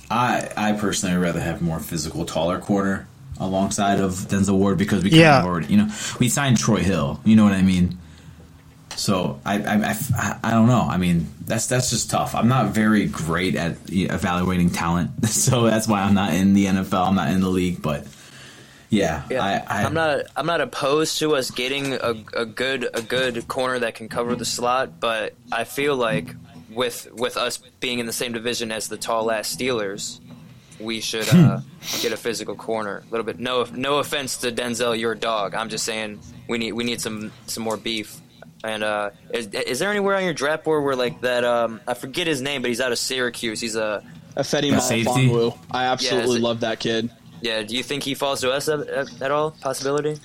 I I personally would rather have more physical, taller corner alongside of Denzel Ward because we Yeah. kind of already, you know, we signed Troy Hill. You know what I mean? So I, I, I, I don't know. I mean, that's that's just tough. I'm not very great at evaluating talent, *laughs* so that's why I'm not in the NFL. I'm not in the league, but yeah, Yeah, I, I, am not. I'm not opposed to us getting a, a good a good corner that can cover the slot, but I feel like with with us being in the same division as the tall ass Steelers, we should *laughs* uh, get a physical corner a little bit. No, no offense to Denzel, your dog. I'm just saying we need we need some some more beef. And uh, is, is there anywhere on your draft board where like that? Um, I forget his name, but he's out of Syracuse. He's a Ifeatu A safety? Melifonwu. I absolutely Yeah, is it- love that kid. yeah. Do you think he falls to us at, at, at all? Possibility?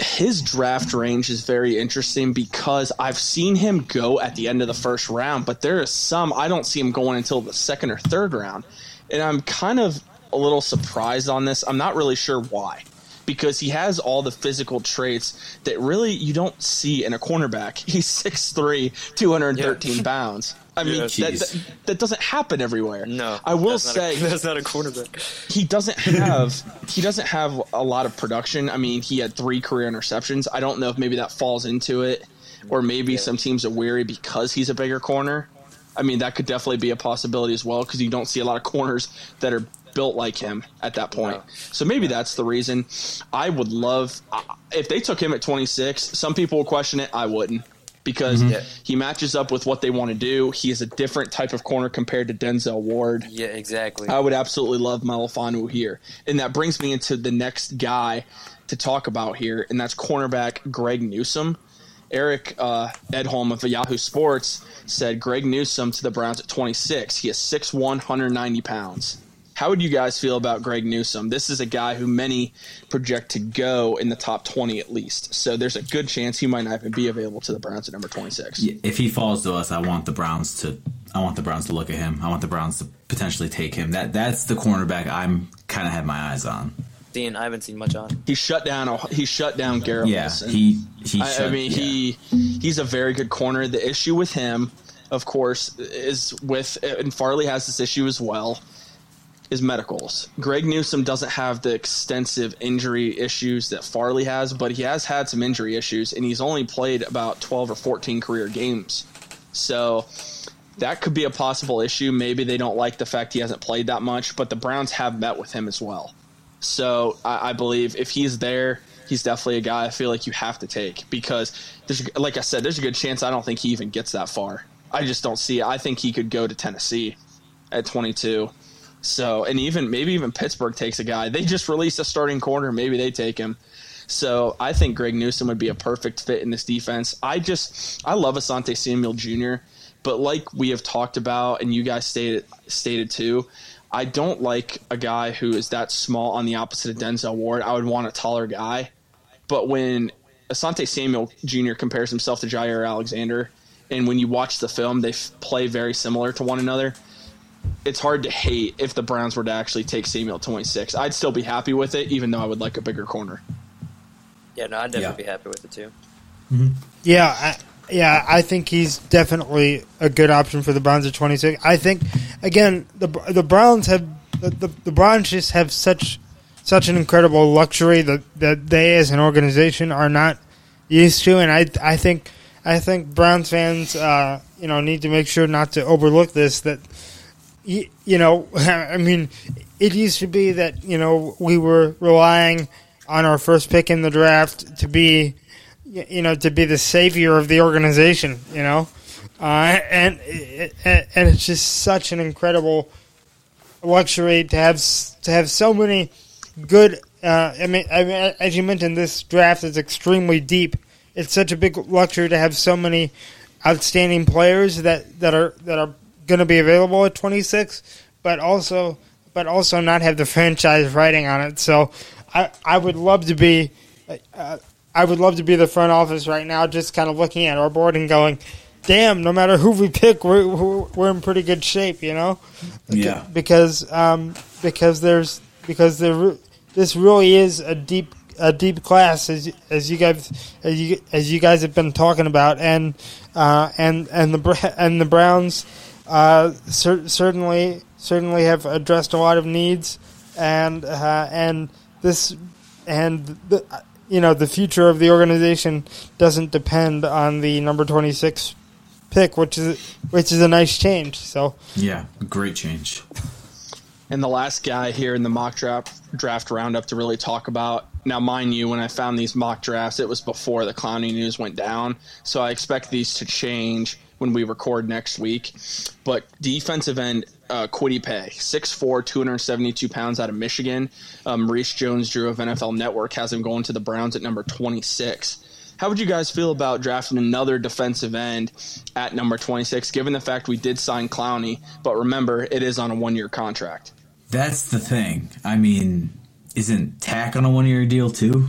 His draft range is very interesting because I've seen him go at the end of the first round, but there is some I don't see him going until the second or third round. and I'm kind of a little surprised on this. I'm not really sure why. Because he has all the physical traits that really you don't see in a cornerback. *laughs* He's 6'3, 213 Yeah. pounds. I mean, Yeah. that, that, that doesn't happen everywhere. No, I will that's not a- say *laughs* that's not a cornerback. he doesn't have he doesn't have a lot of production. I mean, he had three career interceptions. I don't know if maybe that falls into it, or maybe some teams are weary because he's a bigger corner. I mean, that could definitely be a possibility as well because you don't see a lot of corners that are built like him at that point. So maybe that's the reason. I would love if they took him at 26. Some people will question it. I wouldn't because Mhm. Yeah. he matches up with what they want to do. He is a different type of corner compared to Denzel Ward. Yeah, exactly. I would absolutely love Melifonwu here. And that brings me into the next guy to talk about here, and that's cornerback Greg Newsome. Eric uh, Edholm of Yahoo Sports said Greg Newsome to the Browns at 26. He is 6'1", 190 pounds. How would you guys feel about Greg Newsome? This is a guy who many project to go in the top 20 at least. So there's a good chance he might not even be available to the Browns at number 26. If he falls to us, I want the Browns to. I want the Browns to look at him. I want the Browns to potentially take him. That that's the cornerback I'm kind of have my eyes on. Dean, I haven't seen much on. He shut down. Oh, he shut down Garrett Yeah, he- he I, I shut- mean, he he's a very good corner. The issue with him, of course, is with and Farley has this issue as well. Is medicals. Greg Newsome doesn't have the extensive injury issues that Farley has, but he has had some injury issues, and he's only played about twelve or fourteen career games. So that could be a possible issue. Maybe they don't like the fact he hasn't played that much, but the Browns have met with him as well. So I, I believe if he's there, he's definitely a guy I feel like you have to take because there's, like I said, there's a good chance I don't think he even gets that far. I just don't see it. I think he could go to Tennessee at 22. So, and even maybe even Pittsburgh takes a guy. They just released a starting corner. Maybe they take him. So I think Greg Newsome would be a perfect fit in this defense. I just I love Asante Samuel Jr. But like we have talked about, and you guys stated stated too, I don't like a guy who is that small on the opposite of Denzel Ward. I would want a taller guy. But when Asante Samuel Jr. compares himself to Jaire Alexander, and when you watch the film, they f- play very similar to one another. It's hard to hate if the Browns were to actually take Samuel 26. I'd still be happy with it, even though I would like a bigger corner. Yeah, no, I'd definitely be happy with it too. Yeah, I, yeah, I think he's definitely a good option for the Browns at 26. I think again the the Browns have the, the, the Browns just have such such an incredible luxury that, that they as an organization are not used to, and I I think I think Browns fans uh, you know need to make sure not to overlook this that you, you know *laughs* I mean it used to be that you know we were relying on our first pick in the draft to be you know, to be the savior of the organization, you know, uh, and and it's just such an incredible luxury to have to have so many good. Uh, I mean, I mean, as you mentioned, this draft is extremely deep. It's such a big luxury to have so many outstanding players that, that are that are going to be available at 26, but also but also not have the franchise writing on it. So, I I would love to be. Uh, I would love to be the front office right now, just kind of looking at our board and going, "Damn! No matter who we pick, we're we're, we're in pretty good shape," you know. Yeah. Because um because there's because there this really is a deep a deep class as as you guys as you as you guys have been talking about and uh and and the and the Browns uh cer- certainly certainly have addressed a lot of needs and uh, and this and the you know the future of the organization doesn't depend on the number 26 pick which is which is a nice change so Yeah, great change. And the last guy here in the mock draft draft roundup to really talk about. Now, mind you, when I found these mock drafts, it was before the Clowney news went down, so I expect these to change when we record next week. But defensive end uh, Kwity Paye, 6'4", 272 pounds out of Michigan. Um, Maurice Jones-Drew of NFL Network has him going to the Browns at number 26. How would you guys feel about drafting another defensive end at number 26, given the fact we did sign Clowney, but remember, it is on a one-year contract? That's the thing. I mean, isn't Takk on a one year deal too?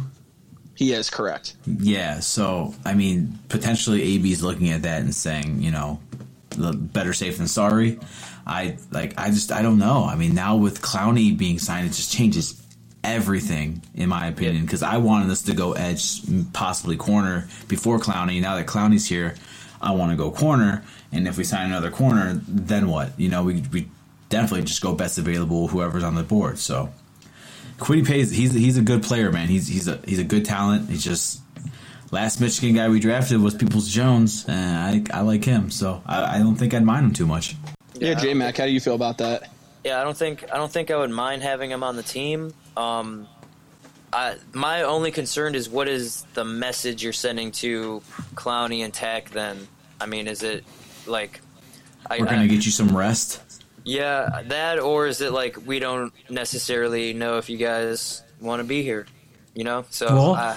He is correct. Yeah, so I mean, potentially AB's looking at that and saying, you know, better safe than sorry. I like I just I don't know. I mean, now with Clowney being signed, it just changes everything in my opinion because I wanted us to go edge, possibly corner before Clowney. Now that Clowney's here, I want to go corner. And if we sign another corner, then what? You know, we we definitely just go best available, whoever's on the board. So. Kwity Paye's, he's he's a good player, man. He's he's a he's a good talent. He's just last Michigan guy we drafted was Peoples Jones, and I I like him, so I, I don't think I'd mind him too much. Yeah, J Mac, how do you feel about that? Yeah, I don't think I don't think I would mind having him on the team. Um, I, my only concern is what is the message you're sending to Clowney and Takk? Then, I mean, is it like I, We're gonna I- get you some rest. Yeah, that or is it like we don't necessarily know if you guys want to be here? You know, so Well, uh,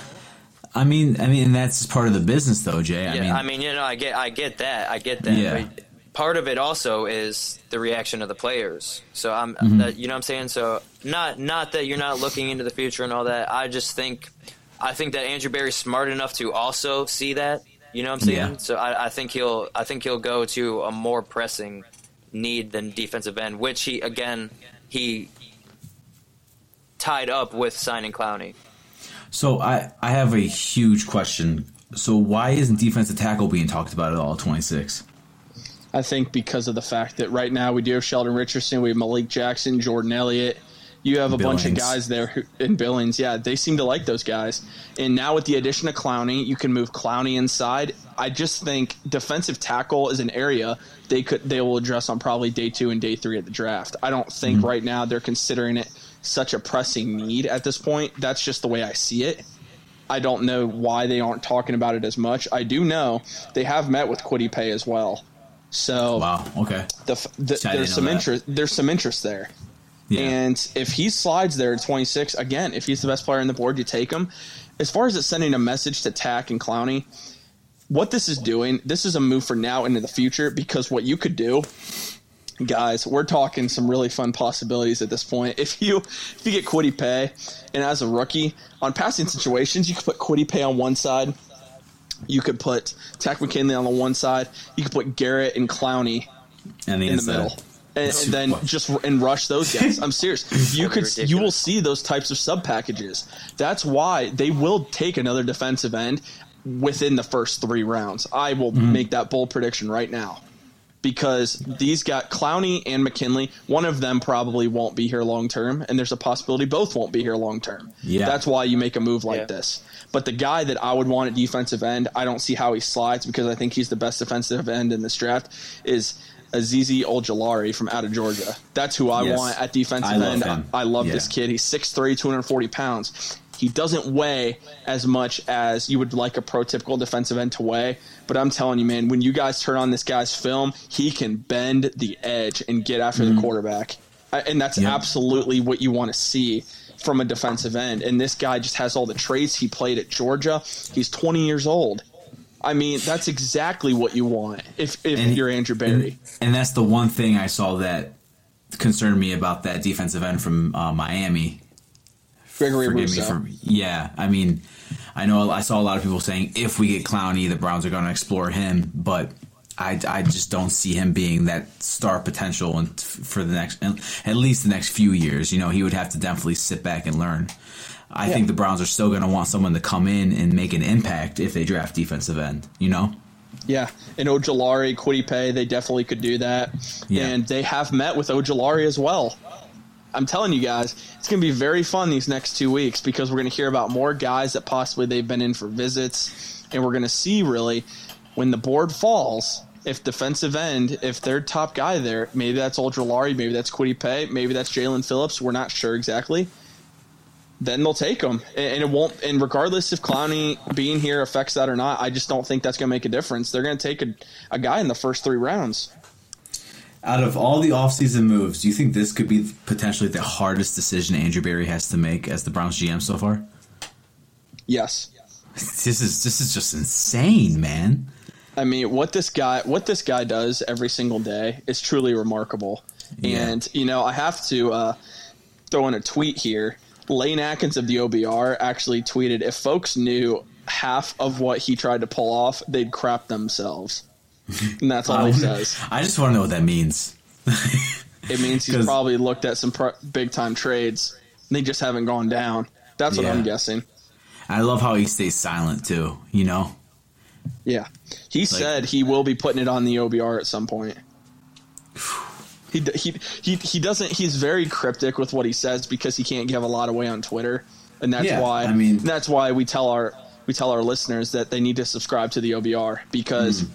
I mean, I mean that's part of the business, though, Jay. I yeah, mean, I mean, you know, I get, I get that, I get that. Yeah. Part of it also is the reaction of the players. So I'm, Mhm. that, you know, what I'm saying. So not, not that you're not looking into the future and all that. I just think, I think that Andrew Berry's smart enough to also see that. You know what I'm saying? Yeah. So I, I think he'll, I think he'll go to a more pressing need than defensive end, which he again he tied up with signing Clowney. so I I have a huge question. So why isn't defensive tackle being talked about at all? Twenty six. I think because of the fact that right now we do have Sheldon Richardson, we have Malik Jackson, Jordan Elliott. You have a bunch of guys there who, in Billings. Yeah, they seem to like those guys. And now with the addition of Clowney, you can move Clowney inside. I just think defensive tackle is an area they could they will address on probably day two and day three of the draft. I don't think Mhm. right now they're considering it such a pressing need at this point. That's just the way I see it. I don't know why they aren't talking about it as much. I do know they have met with Kwity Paye as well. So wow, okay. The, the, there's some that. interest. There's some interest there. Yeah. And if he slides there at 26, again, if he's the best player on the board, you take him. As far as it sending a message to Takk and Clowney, what this is doing, this is a move for now into the future because what you could do, guys, we're talking some really fun possibilities at this point. *laughs* If you if you get Kwity Paye, and as a rookie on passing situations, you could put Kwity Paye on one side. You could put Takk McKinley on the one side. You could put Garrett and Clowney And the in the middle. And, and then just and rush those guys. I'm serious. *laughs* You could you will see those types of sub packages. That's why they will take another defensive end within the first three rounds. I will Mhm. make that bold prediction right now. Because these got Clowney and McKinley, one of them probably won't be here long term, and there's a possibility both won't be here long term. Yeah. That's why you make a move like this. But the guy that I would want at defensive end, I don't see how he slides because I think he's the best defensive end in this draft, is Azeez Ojulari from out of Georgia. That's who I Yes. want at defensive I end. him. I love Yeah. this kid. He's 6'3", 240 pounds. He doesn't weigh as much as you would like a prototypical defensive end to weigh. But I'm telling you, man, when you guys turn on this guy's film, he can bend the edge and get after Mhm. the quarterback. And that's Yeah. absolutely what you want to see from a defensive end. And this guy just has all the traits. He played at Georgia. He's 20 years old. I mean, that's exactly what you want if, if And- you're Andrew Berry. And, and that's the one thing I saw that concerned me about that defensive end from uh, Miami. Gregory Forgive me for yeah. I mean, I know I saw a lot of people saying if we get Clowney, the Browns are going to explore him, but I, I just don't see him being that star potential and for the next at least the next few years. You know, he would have to definitely sit back and learn. I Yeah. think the Browns are still going to want someone to come in and make an impact if they draft defensive end. You know. Yeah, and Ojulari, Kwity Paye, they definitely could do that. Yeah. And they have met with Ojulari as well. I'm telling you guys, it's going to be very fun these next two weeks because we're going to hear about more guys that possibly they've been in for visits, and we're going to see really when the board falls. If defensive end, if their top guy there, maybe that's Ojulari, maybe that's Kwity Paye, maybe that's Jaelan Phillips. We're not sure exactly. Then they'll take him, and it won't. And regardless if Clowney being here affects that or not, I just don't think that's going to make a difference. They're going to take a, a guy in the first three rounds. Out of all the offseason moves, do you think this could be potentially the hardest decision Andrew Berry has to make as the Browns GM so far? Yes. This is this is just insane, man. I mean, what this guy what this guy does every single day is truly remarkable. Yeah. And you know, I have to uh, throw in a tweet here. Lane Adkins of the OBR actually tweeted, "If folks knew half of what he tried to pull off, they'd crap themselves." *laughs* and that's all he oh, wanna- says. I just want to know what that means. *laughs* It means he's *laughs* probably looked at some pr- big time trades. And they just haven't gone down. That's what Yeah. I'm guessing. I love how he stays silent too. You know, Yeah, he Like- said he will be putting it on the OBR at some point. He, he he he doesn't. He's very cryptic with what he says because he can't give a lot away on Twitter, and that's Yeah, why. I mean- that's why we tell our we tell our listeners that they need to subscribe to the OBR because Hmm.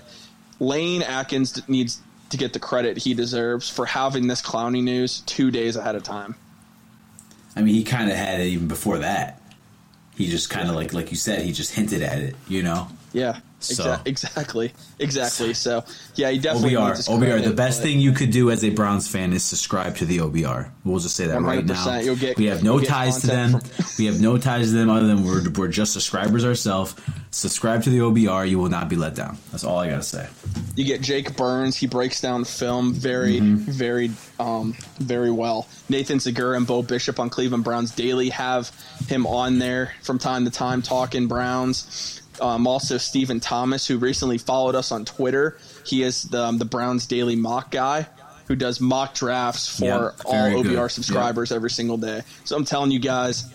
Lane Adkins needs to get the credit he deserves for having this Clowney news two days ahead of time. I mean, he kind of had it even before that. He just kind of like, like you said, he just hinted at it. You know, Yeah, So- exa- exactly, exactly. So yeah, you *laughs* definitely OBR, OBR. The best thing you could do as a Browns fan is subscribe to the OBR. We'll just say that right now. Get- we have no ties to them. content *laughs* we have no ties to them other than we're we're just subscribers ourselves. Subscribe to the OBR. You will not be let down. That's all I gotta say. You get Jake Burns. He breaks down film very, Mm-hmm. very, um, very well. Nathan Zegura and Beau Bishop on Cleveland Browns Daily have him on there from time to time talking Browns. Um, also, Stephen Thomas, who recently followed us on Twitter. He is the, um, the Browns Daily mock guy who does mock drafts for Yep, all OBR good. subscribers every single day. So I'm telling you guys,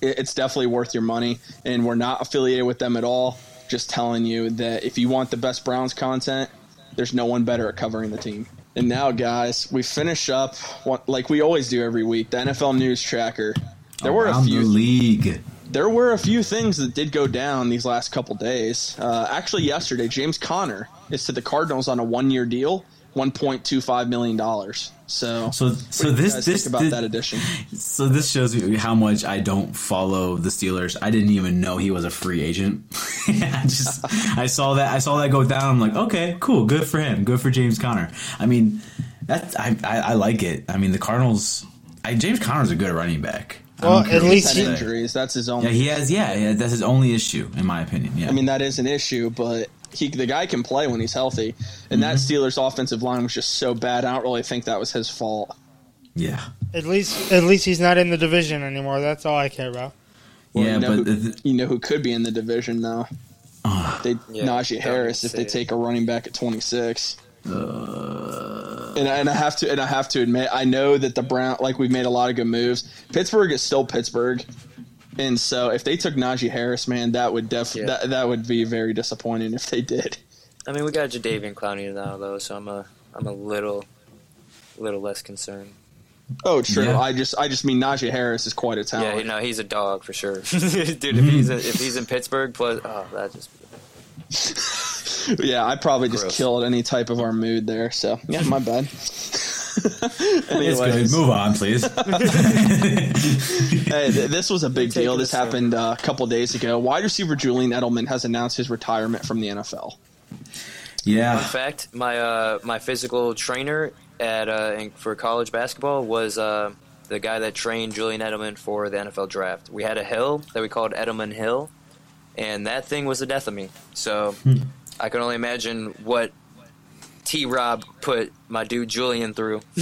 it- it's definitely worth your money. And we're not affiliated with them at all. Just telling you that if you want the best Browns content, there's no one better at covering the team. And now, guys, we finish up what, like we always do every week. The NFL news tracker. There were a Around the few. league. There were a few things that did go down these last couple days. Uh, actually, yesterday, James Conner is to the Cardinals on a one-year deal, one point two five million dollars. So, So, so this this think about this- that addition. So this shows you how much I don't follow the Steelers. I didn't even know he was a free agent. *laughs* I just I saw that I saw that go down. I'm like, okay, cool, good for him, good for James Conner. I mean, that I I, I like it. I mean, the Cardinals. I, James Conner's a good running back. I Well, at least you Had injuries. That's his own. Yeah, he has. Yeah, yeah, that's his only issue, in my opinion. Yeah, I mean, that is an issue, but he the guy can play when he's healthy. And that Mm-hmm. Steelers offensive line was just so bad. I don't really think that was his fault. yeah, At least, at least he's not in the division anymore. That's all I care about. Well, yeah, you know but who, the, you know who could be in the division though? *sighs* they Yeah, Najee Harris if they say it. take a running back at twenty six. Uh, And, I- and I have to and I have to admit I know that the Brown like we've made a lot of good moves. Pittsburgh is still Pittsburgh, and so if they took Najee Harris, man, that would def Yeah. that that would be very disappointing if they did. I mean, we got Jadeveon Clowney now though, so I'm a I'm a little little less concerned. Oh, true. Yeah. I just I just mean Najee Harris is quite a talent. Yeah, you know, he's a dog for sure, *laughs* dude. If he's in, if he's in Pittsburgh, plus oh, that just Yeah, I probably just Gross. killed any type of our mood there. So yeah, my bad. *laughs* it's. Anyways, Move on, please. *laughs* hey, th- this was a big taking deal. This this happened uh, a couple days ago. Wide receiver Julian Edelman has announced his retirement from the NFL. yeah, In fact: my uh, my physical trainer at uh, in, for college basketball was uh, the guy that trained Julian Edelman for the NFL draft. We had a hill that we called Edelman Hill, and that thing was the death of me. So I can only imagine what T. Rob put my dude Julian through. *laughs*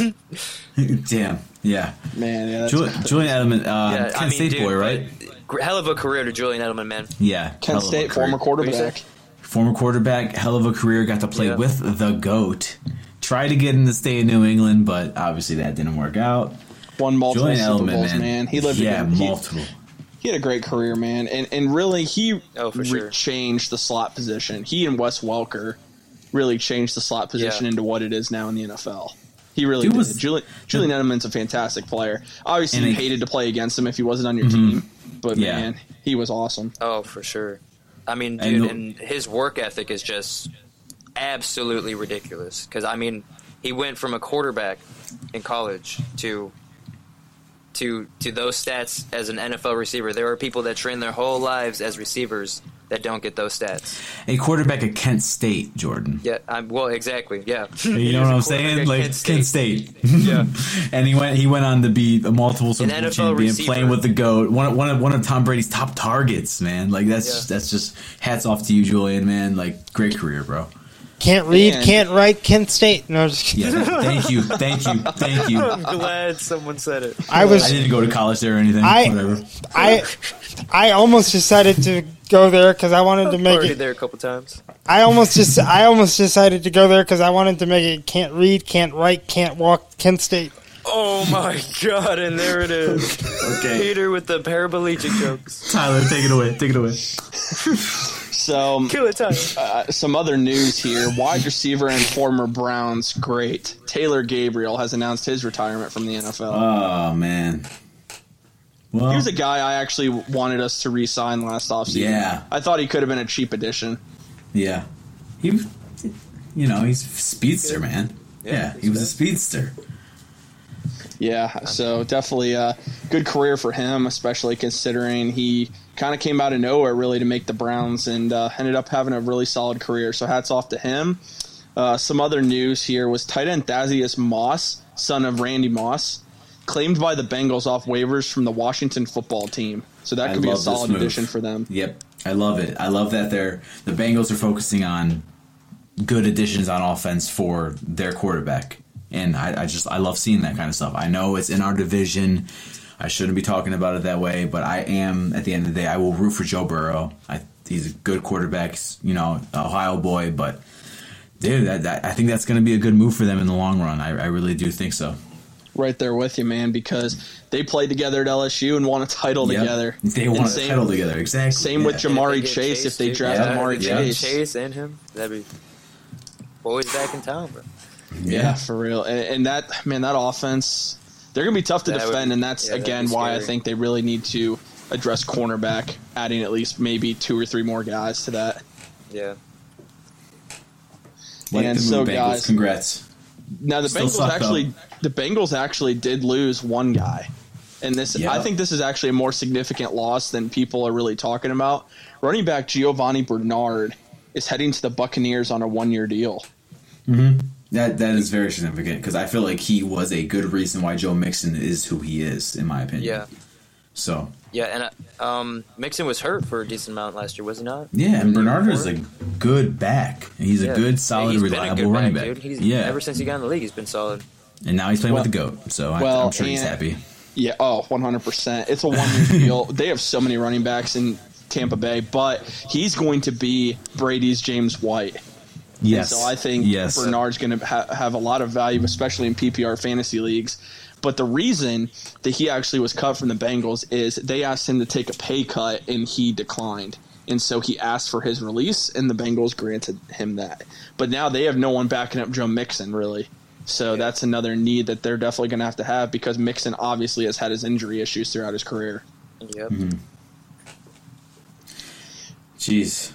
damn, yeah. Man, yeah, that's Julian, Julian Edelman, uh, Yeah, Kent I mean, State dude, boy, right? Hell of a career to Julian Edelman, man. Yeah, Kent State former quarterback. Former quarterback, hell of a career. Got to play Yeah. with the goat. Tried to get in the state of New England, but obviously that didn't work out. One multiple Julian Super Edelman, Bowls, man. man. He lived. yeah, a, he, multiple. he had a great career, man, and and really he Oh, for re- sure. changed the slot position. He and Wes Welker really changed the slot position Yeah. into what it is now in the NFL. He really Dude did. was- Julian, Julian Edelman's a fantastic player. Obviously, you hated to play against him if he wasn't on your mm-hmm. team, but Yeah. man, he was awesome. Oh, for sure. I mean, dude, the- and his work ethic is just absolutely ridiculous. Because I mean, he went from a quarterback in college to to to those stats as an NFL receiver. There are people that train their whole lives as receivers that don't get those stats. A quarterback at Kent State, Jordan. Yeah, I'm, well, exactly. Yeah, *laughs* You know what I'm saying? Like Kent State. *laughs* Yeah. *laughs* and he went he went on to be a multiple Super An Bowl NFL champion, receiver. playing with the goat. One of, one of one of Tom Brady's top targets, man. Like that's Yeah. that's just hats off to you, Julian, man. Like great career, bro. Can't read, And- can't write, Kent State. No, just. Yeah, thank you, thank you, thank you. *laughs* I'm glad someone said it. I was I didn't go to college there or anything. I- Whatever. I I almost decided to go there because I wanted to make it. there a couple times. I almost just I almost decided to go there because I wanted to make it. Can't read, can't write, can't walk, Kent State. Oh my god! And there it is. Okay. Peter with the paraplegic jokes. Tyler, take it away. Take it away. *laughs* So, Kill it, Tyler. uh, some other news here. Wide receiver and former Browns great Taylor Gabriel has announced his retirement from the NFL. Oh man. Well, Here's a guy I actually wanted us to re-sign last offseason. Yeah. I thought he could have been a cheap addition. yeah, he, you know, he's a speedster, man. Yeah, he was a speedster. Yeah, so definitely a good career for him, especially considering he kind of came out of nowhere really to make the Browns and uh, ended up having a really solid career. So hats off to him. Uh, some other news here was tight end Thaddeus Moss, son of Randy Moss, claimed by the Bengals off waivers from the Washington football team. So that I could be a solid addition for them. Yep, I love it. I love that they're the Bengals are focusing on good additions on offense for their quarterback, and I, I just I love seeing that kind of stuff. I know it's in our division. I shouldn't be talking about it that way, but I am at the end of the day. I will root for Joe Burrow. I, he's a good quarterback, you know, Ohio boy, but dude, that, that, I think that's going to be a good move for them in the long run. I, I really do think so. Right there with you, man, because they played together at LSU and won a title Yep. together. They And won a title together. Exactly. Same with Ja'Marr If they Chase, if they draft Yeah, Ja'Marr If they get Chase. Chase and him, that'd be boys back in town, bro. Yeah, for real. And, and that man, that offense, they're gonna be tough to That defend, be- and that's yeah, again why I think they really need to address cornerback, adding at least maybe two or three more guys to that. Yeah. Like and the so, Bengals. guys, congrats. now the Still Bengals suck, actually, the Bengals actually did lose one guy, and this Yeah. I think this is actually a more significant loss than people are really talking about. Running back Giovani Bernard is heading to the Buccaneers on a one-year deal. Mm-hmm. That that is very significant because I feel like he was a good reason why Joe Mixon is who he is, in my opinion. Yeah. So Yeah, and uh, um, Mixon was hurt for a decent amount last year, was he not? yeah, and Bernard is a good back. He's Yeah. a good, Yeah, solid, he's been a reliable good running back. dude. He's, yeah, Ever since he got in the league, he's been solid. and now he's playing Well- with the goat. So I, well, I'm sure he's happy. Yeah, oh, 100%. It's a one year *laughs* deal. They have so many running backs in Tampa Bay, but he's going to be Brady's James White. Yes. And so I think yes. Bernard's going to ha- have a lot of value, especially in PPR fantasy leagues. But the reason that he actually was cut from the Bengals is they asked him to take a pay cut and he declined. And so he asked for his release, and the Bengals granted him that. But now they have no one backing up Joe Mixon, really. So that's another need that they're definitely going to have to have because Mixon obviously has had his injury issues throughout his career. Yep. Mm-hmm. Jeez.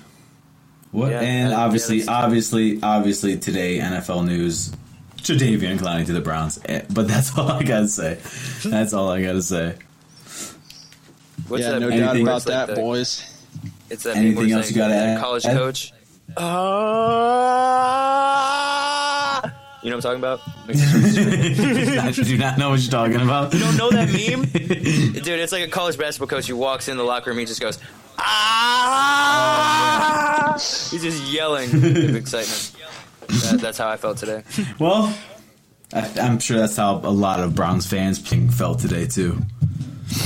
What? Yeah, and uh, obviously, yeah, that's- obviously, obviously, today NFL news: Jadeveon Clowney to the Browns. Eh, But that's all I gotta say. That's all I gotta say. What's yeah, that no doubt about it's like that, the- boys. It's that Anything else you gotta add? college Ed? coach. Ah! You know what I'm talking about? *laughs* I *laughs* do not know what you're talking about. You don't know that meme? *laughs* Dude, it's like a college basketball coach who walks in the locker room, and he just goes, ah! He's just yelling with excitement. That, that's how I felt today. Well, I, I'm sure that's how a lot of Browns fans felt today too.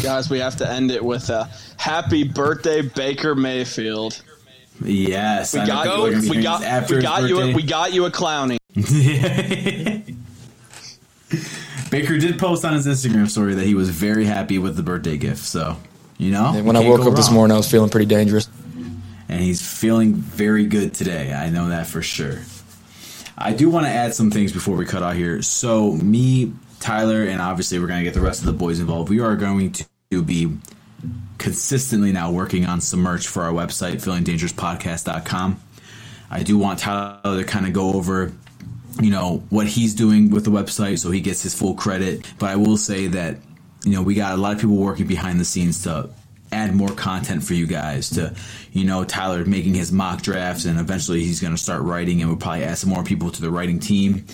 Guys, we have to end it with a happy birthday, Baker Mayfield. Yes, We I got people are gonna be you. We got. We got you. A, we got you a Clowney. *laughs* Baker did post on his Instagram story that he was very happy with the birthday gift. So, you know, And when I woke go up this morning, I was feeling pretty dangerous. and he's feeling very good today. I know that for sure. I do want to add some things before we cut out here. So, me, Tyler, and obviously we're going to get the rest of the boys involved. We are going to be consistently now working on some merch for our website, feelingdangerouspodcast.com. I do want Tyler to kind of go over, you know, what he's doing with the website so he gets his full credit. But I will say that, you know, we got a lot of people working behind the scenes to add more content for you guys to you know tyler making his mock drafts and eventually he's going to start writing and we'll probably add some more people to the writing team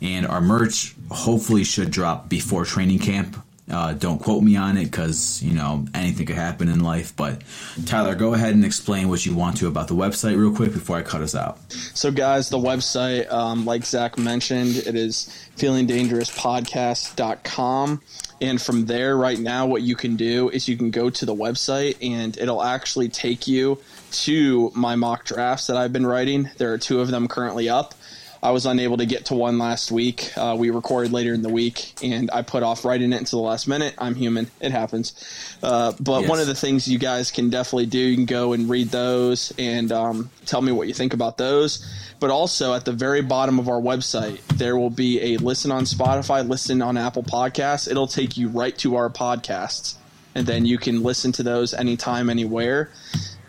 and our merch hopefully should drop before training camp Uh, don't quote me on it because you know anything could happen in life. But Tyler, go ahead and explain what you want to about the website real quick before I cut us out. So, guys, the website, um, like Zach mentioned, it is feelingdangerouspodcast.com. And from there, right now, what you can do is you can go to the website and it'll actually take you to my mock drafts that I've been writing. There are two of them currently up. I was unable to get to one last week. Uh, we recorded later in the week, and I put off writing it until the last minute. I'm human; it happens. Uh, but Yes. one of the things you guys can definitely do, you can go and read those and um, tell me what you think about those. But also at the very bottom of our website, there will be a listen on Spotify, listen on Apple Podcasts. It'll take you right to our podcasts, and then you can listen to those anytime, anywhere.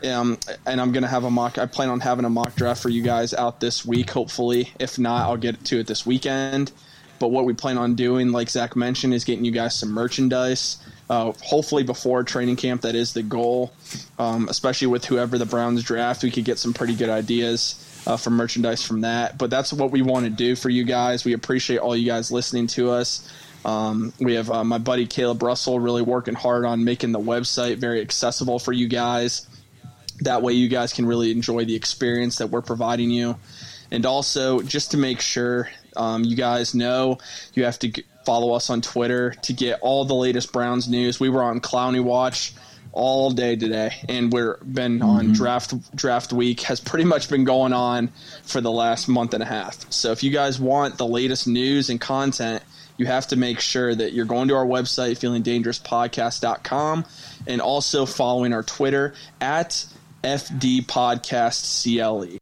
Um, and I'm gonna have a mock. I plan on having a mock draft for you guys out this week, hopefully. If not, I'll get to it this weekend. But what we plan on doing, like Zach mentioned, is getting you guys some merchandise. Uh, hopefully before training camp, that is the goal. Um, especially with whoever the Browns draft, we could get some pretty good ideas uh, for merchandise from that. But that's what we want to do for you guys. We appreciate all you guys listening to us. Um, we have uh, my buddy Caleb Russell really working hard on making the website very accessible for you guys. That way, you guys can really enjoy the experience that we're providing you. And also, just to make sure um, you guys know, you have to g- follow us on Twitter to get all the latest Browns news. We were on Clowney Watch all day today, and we're been on draft draft week has pretty much been going on for the last month and a half. So if you guys want the latest news and content, you have to make sure that you're going to our website, feelingdangerouspodcast.com, and also following our Twitter at FD Podcast CLE.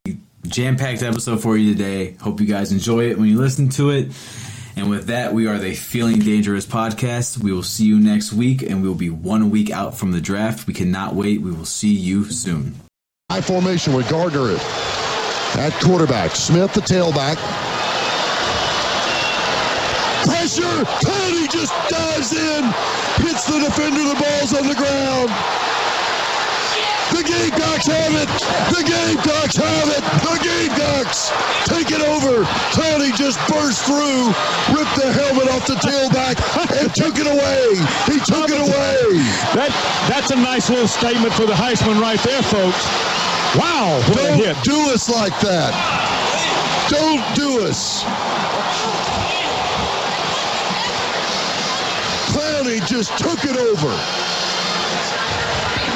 Jam packed episode for you today. Hope you guys enjoy it when you listen to it. And with that, we are the Feeling Dangerous podcast. We will see you next week, and we will be one week out from the draft. We cannot wait. We will see you soon. High formation with Gardner at quarterback. Smith, the tailback. Pressure. Clowney just dives in, hits the defender. The ball's on the ground. The Gamecocks have it. The Gamecocks have it. The Gamecocks take it over. Clowney just burst through, ripped the helmet off the tailback, and took it away. He took it away. That that's a nice little statement for the Heisman right there, folks. Wow, what Don't hit. do us like that. Don't do us. Clowney just took it over.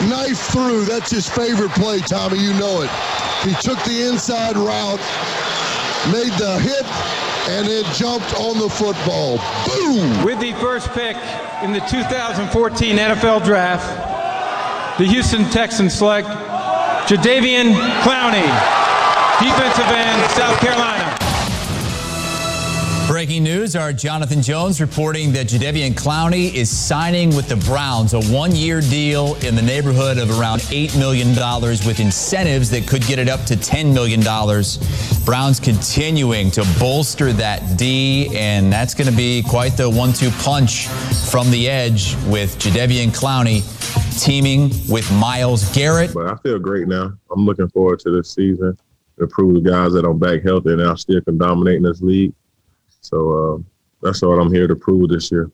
Knife through. That's his favorite play, Tommy. You know it. He took the inside route, made the hit, and then jumped on the football. Boom! With the first pick in the 2014 NFL Draft, the Houston Texans select Jadeveon Clowney, defensive end, South Carolina. Breaking news, our Jonathan Jones reporting that Jadeveon Clowney is signing with the Browns, a one-year deal in the neighborhood of around $8 million with incentives that could get it up to $10 million. Browns continuing to bolster that D, and that's going to be quite the one-two punch from the edge with Jadeveon Clowney teaming with Myles Garrett. But I feel great now. I'm looking forward to this season to prove the guys that I'm back healthy and I still can dominate in this league. So uh, that's what I'm here to prove this year.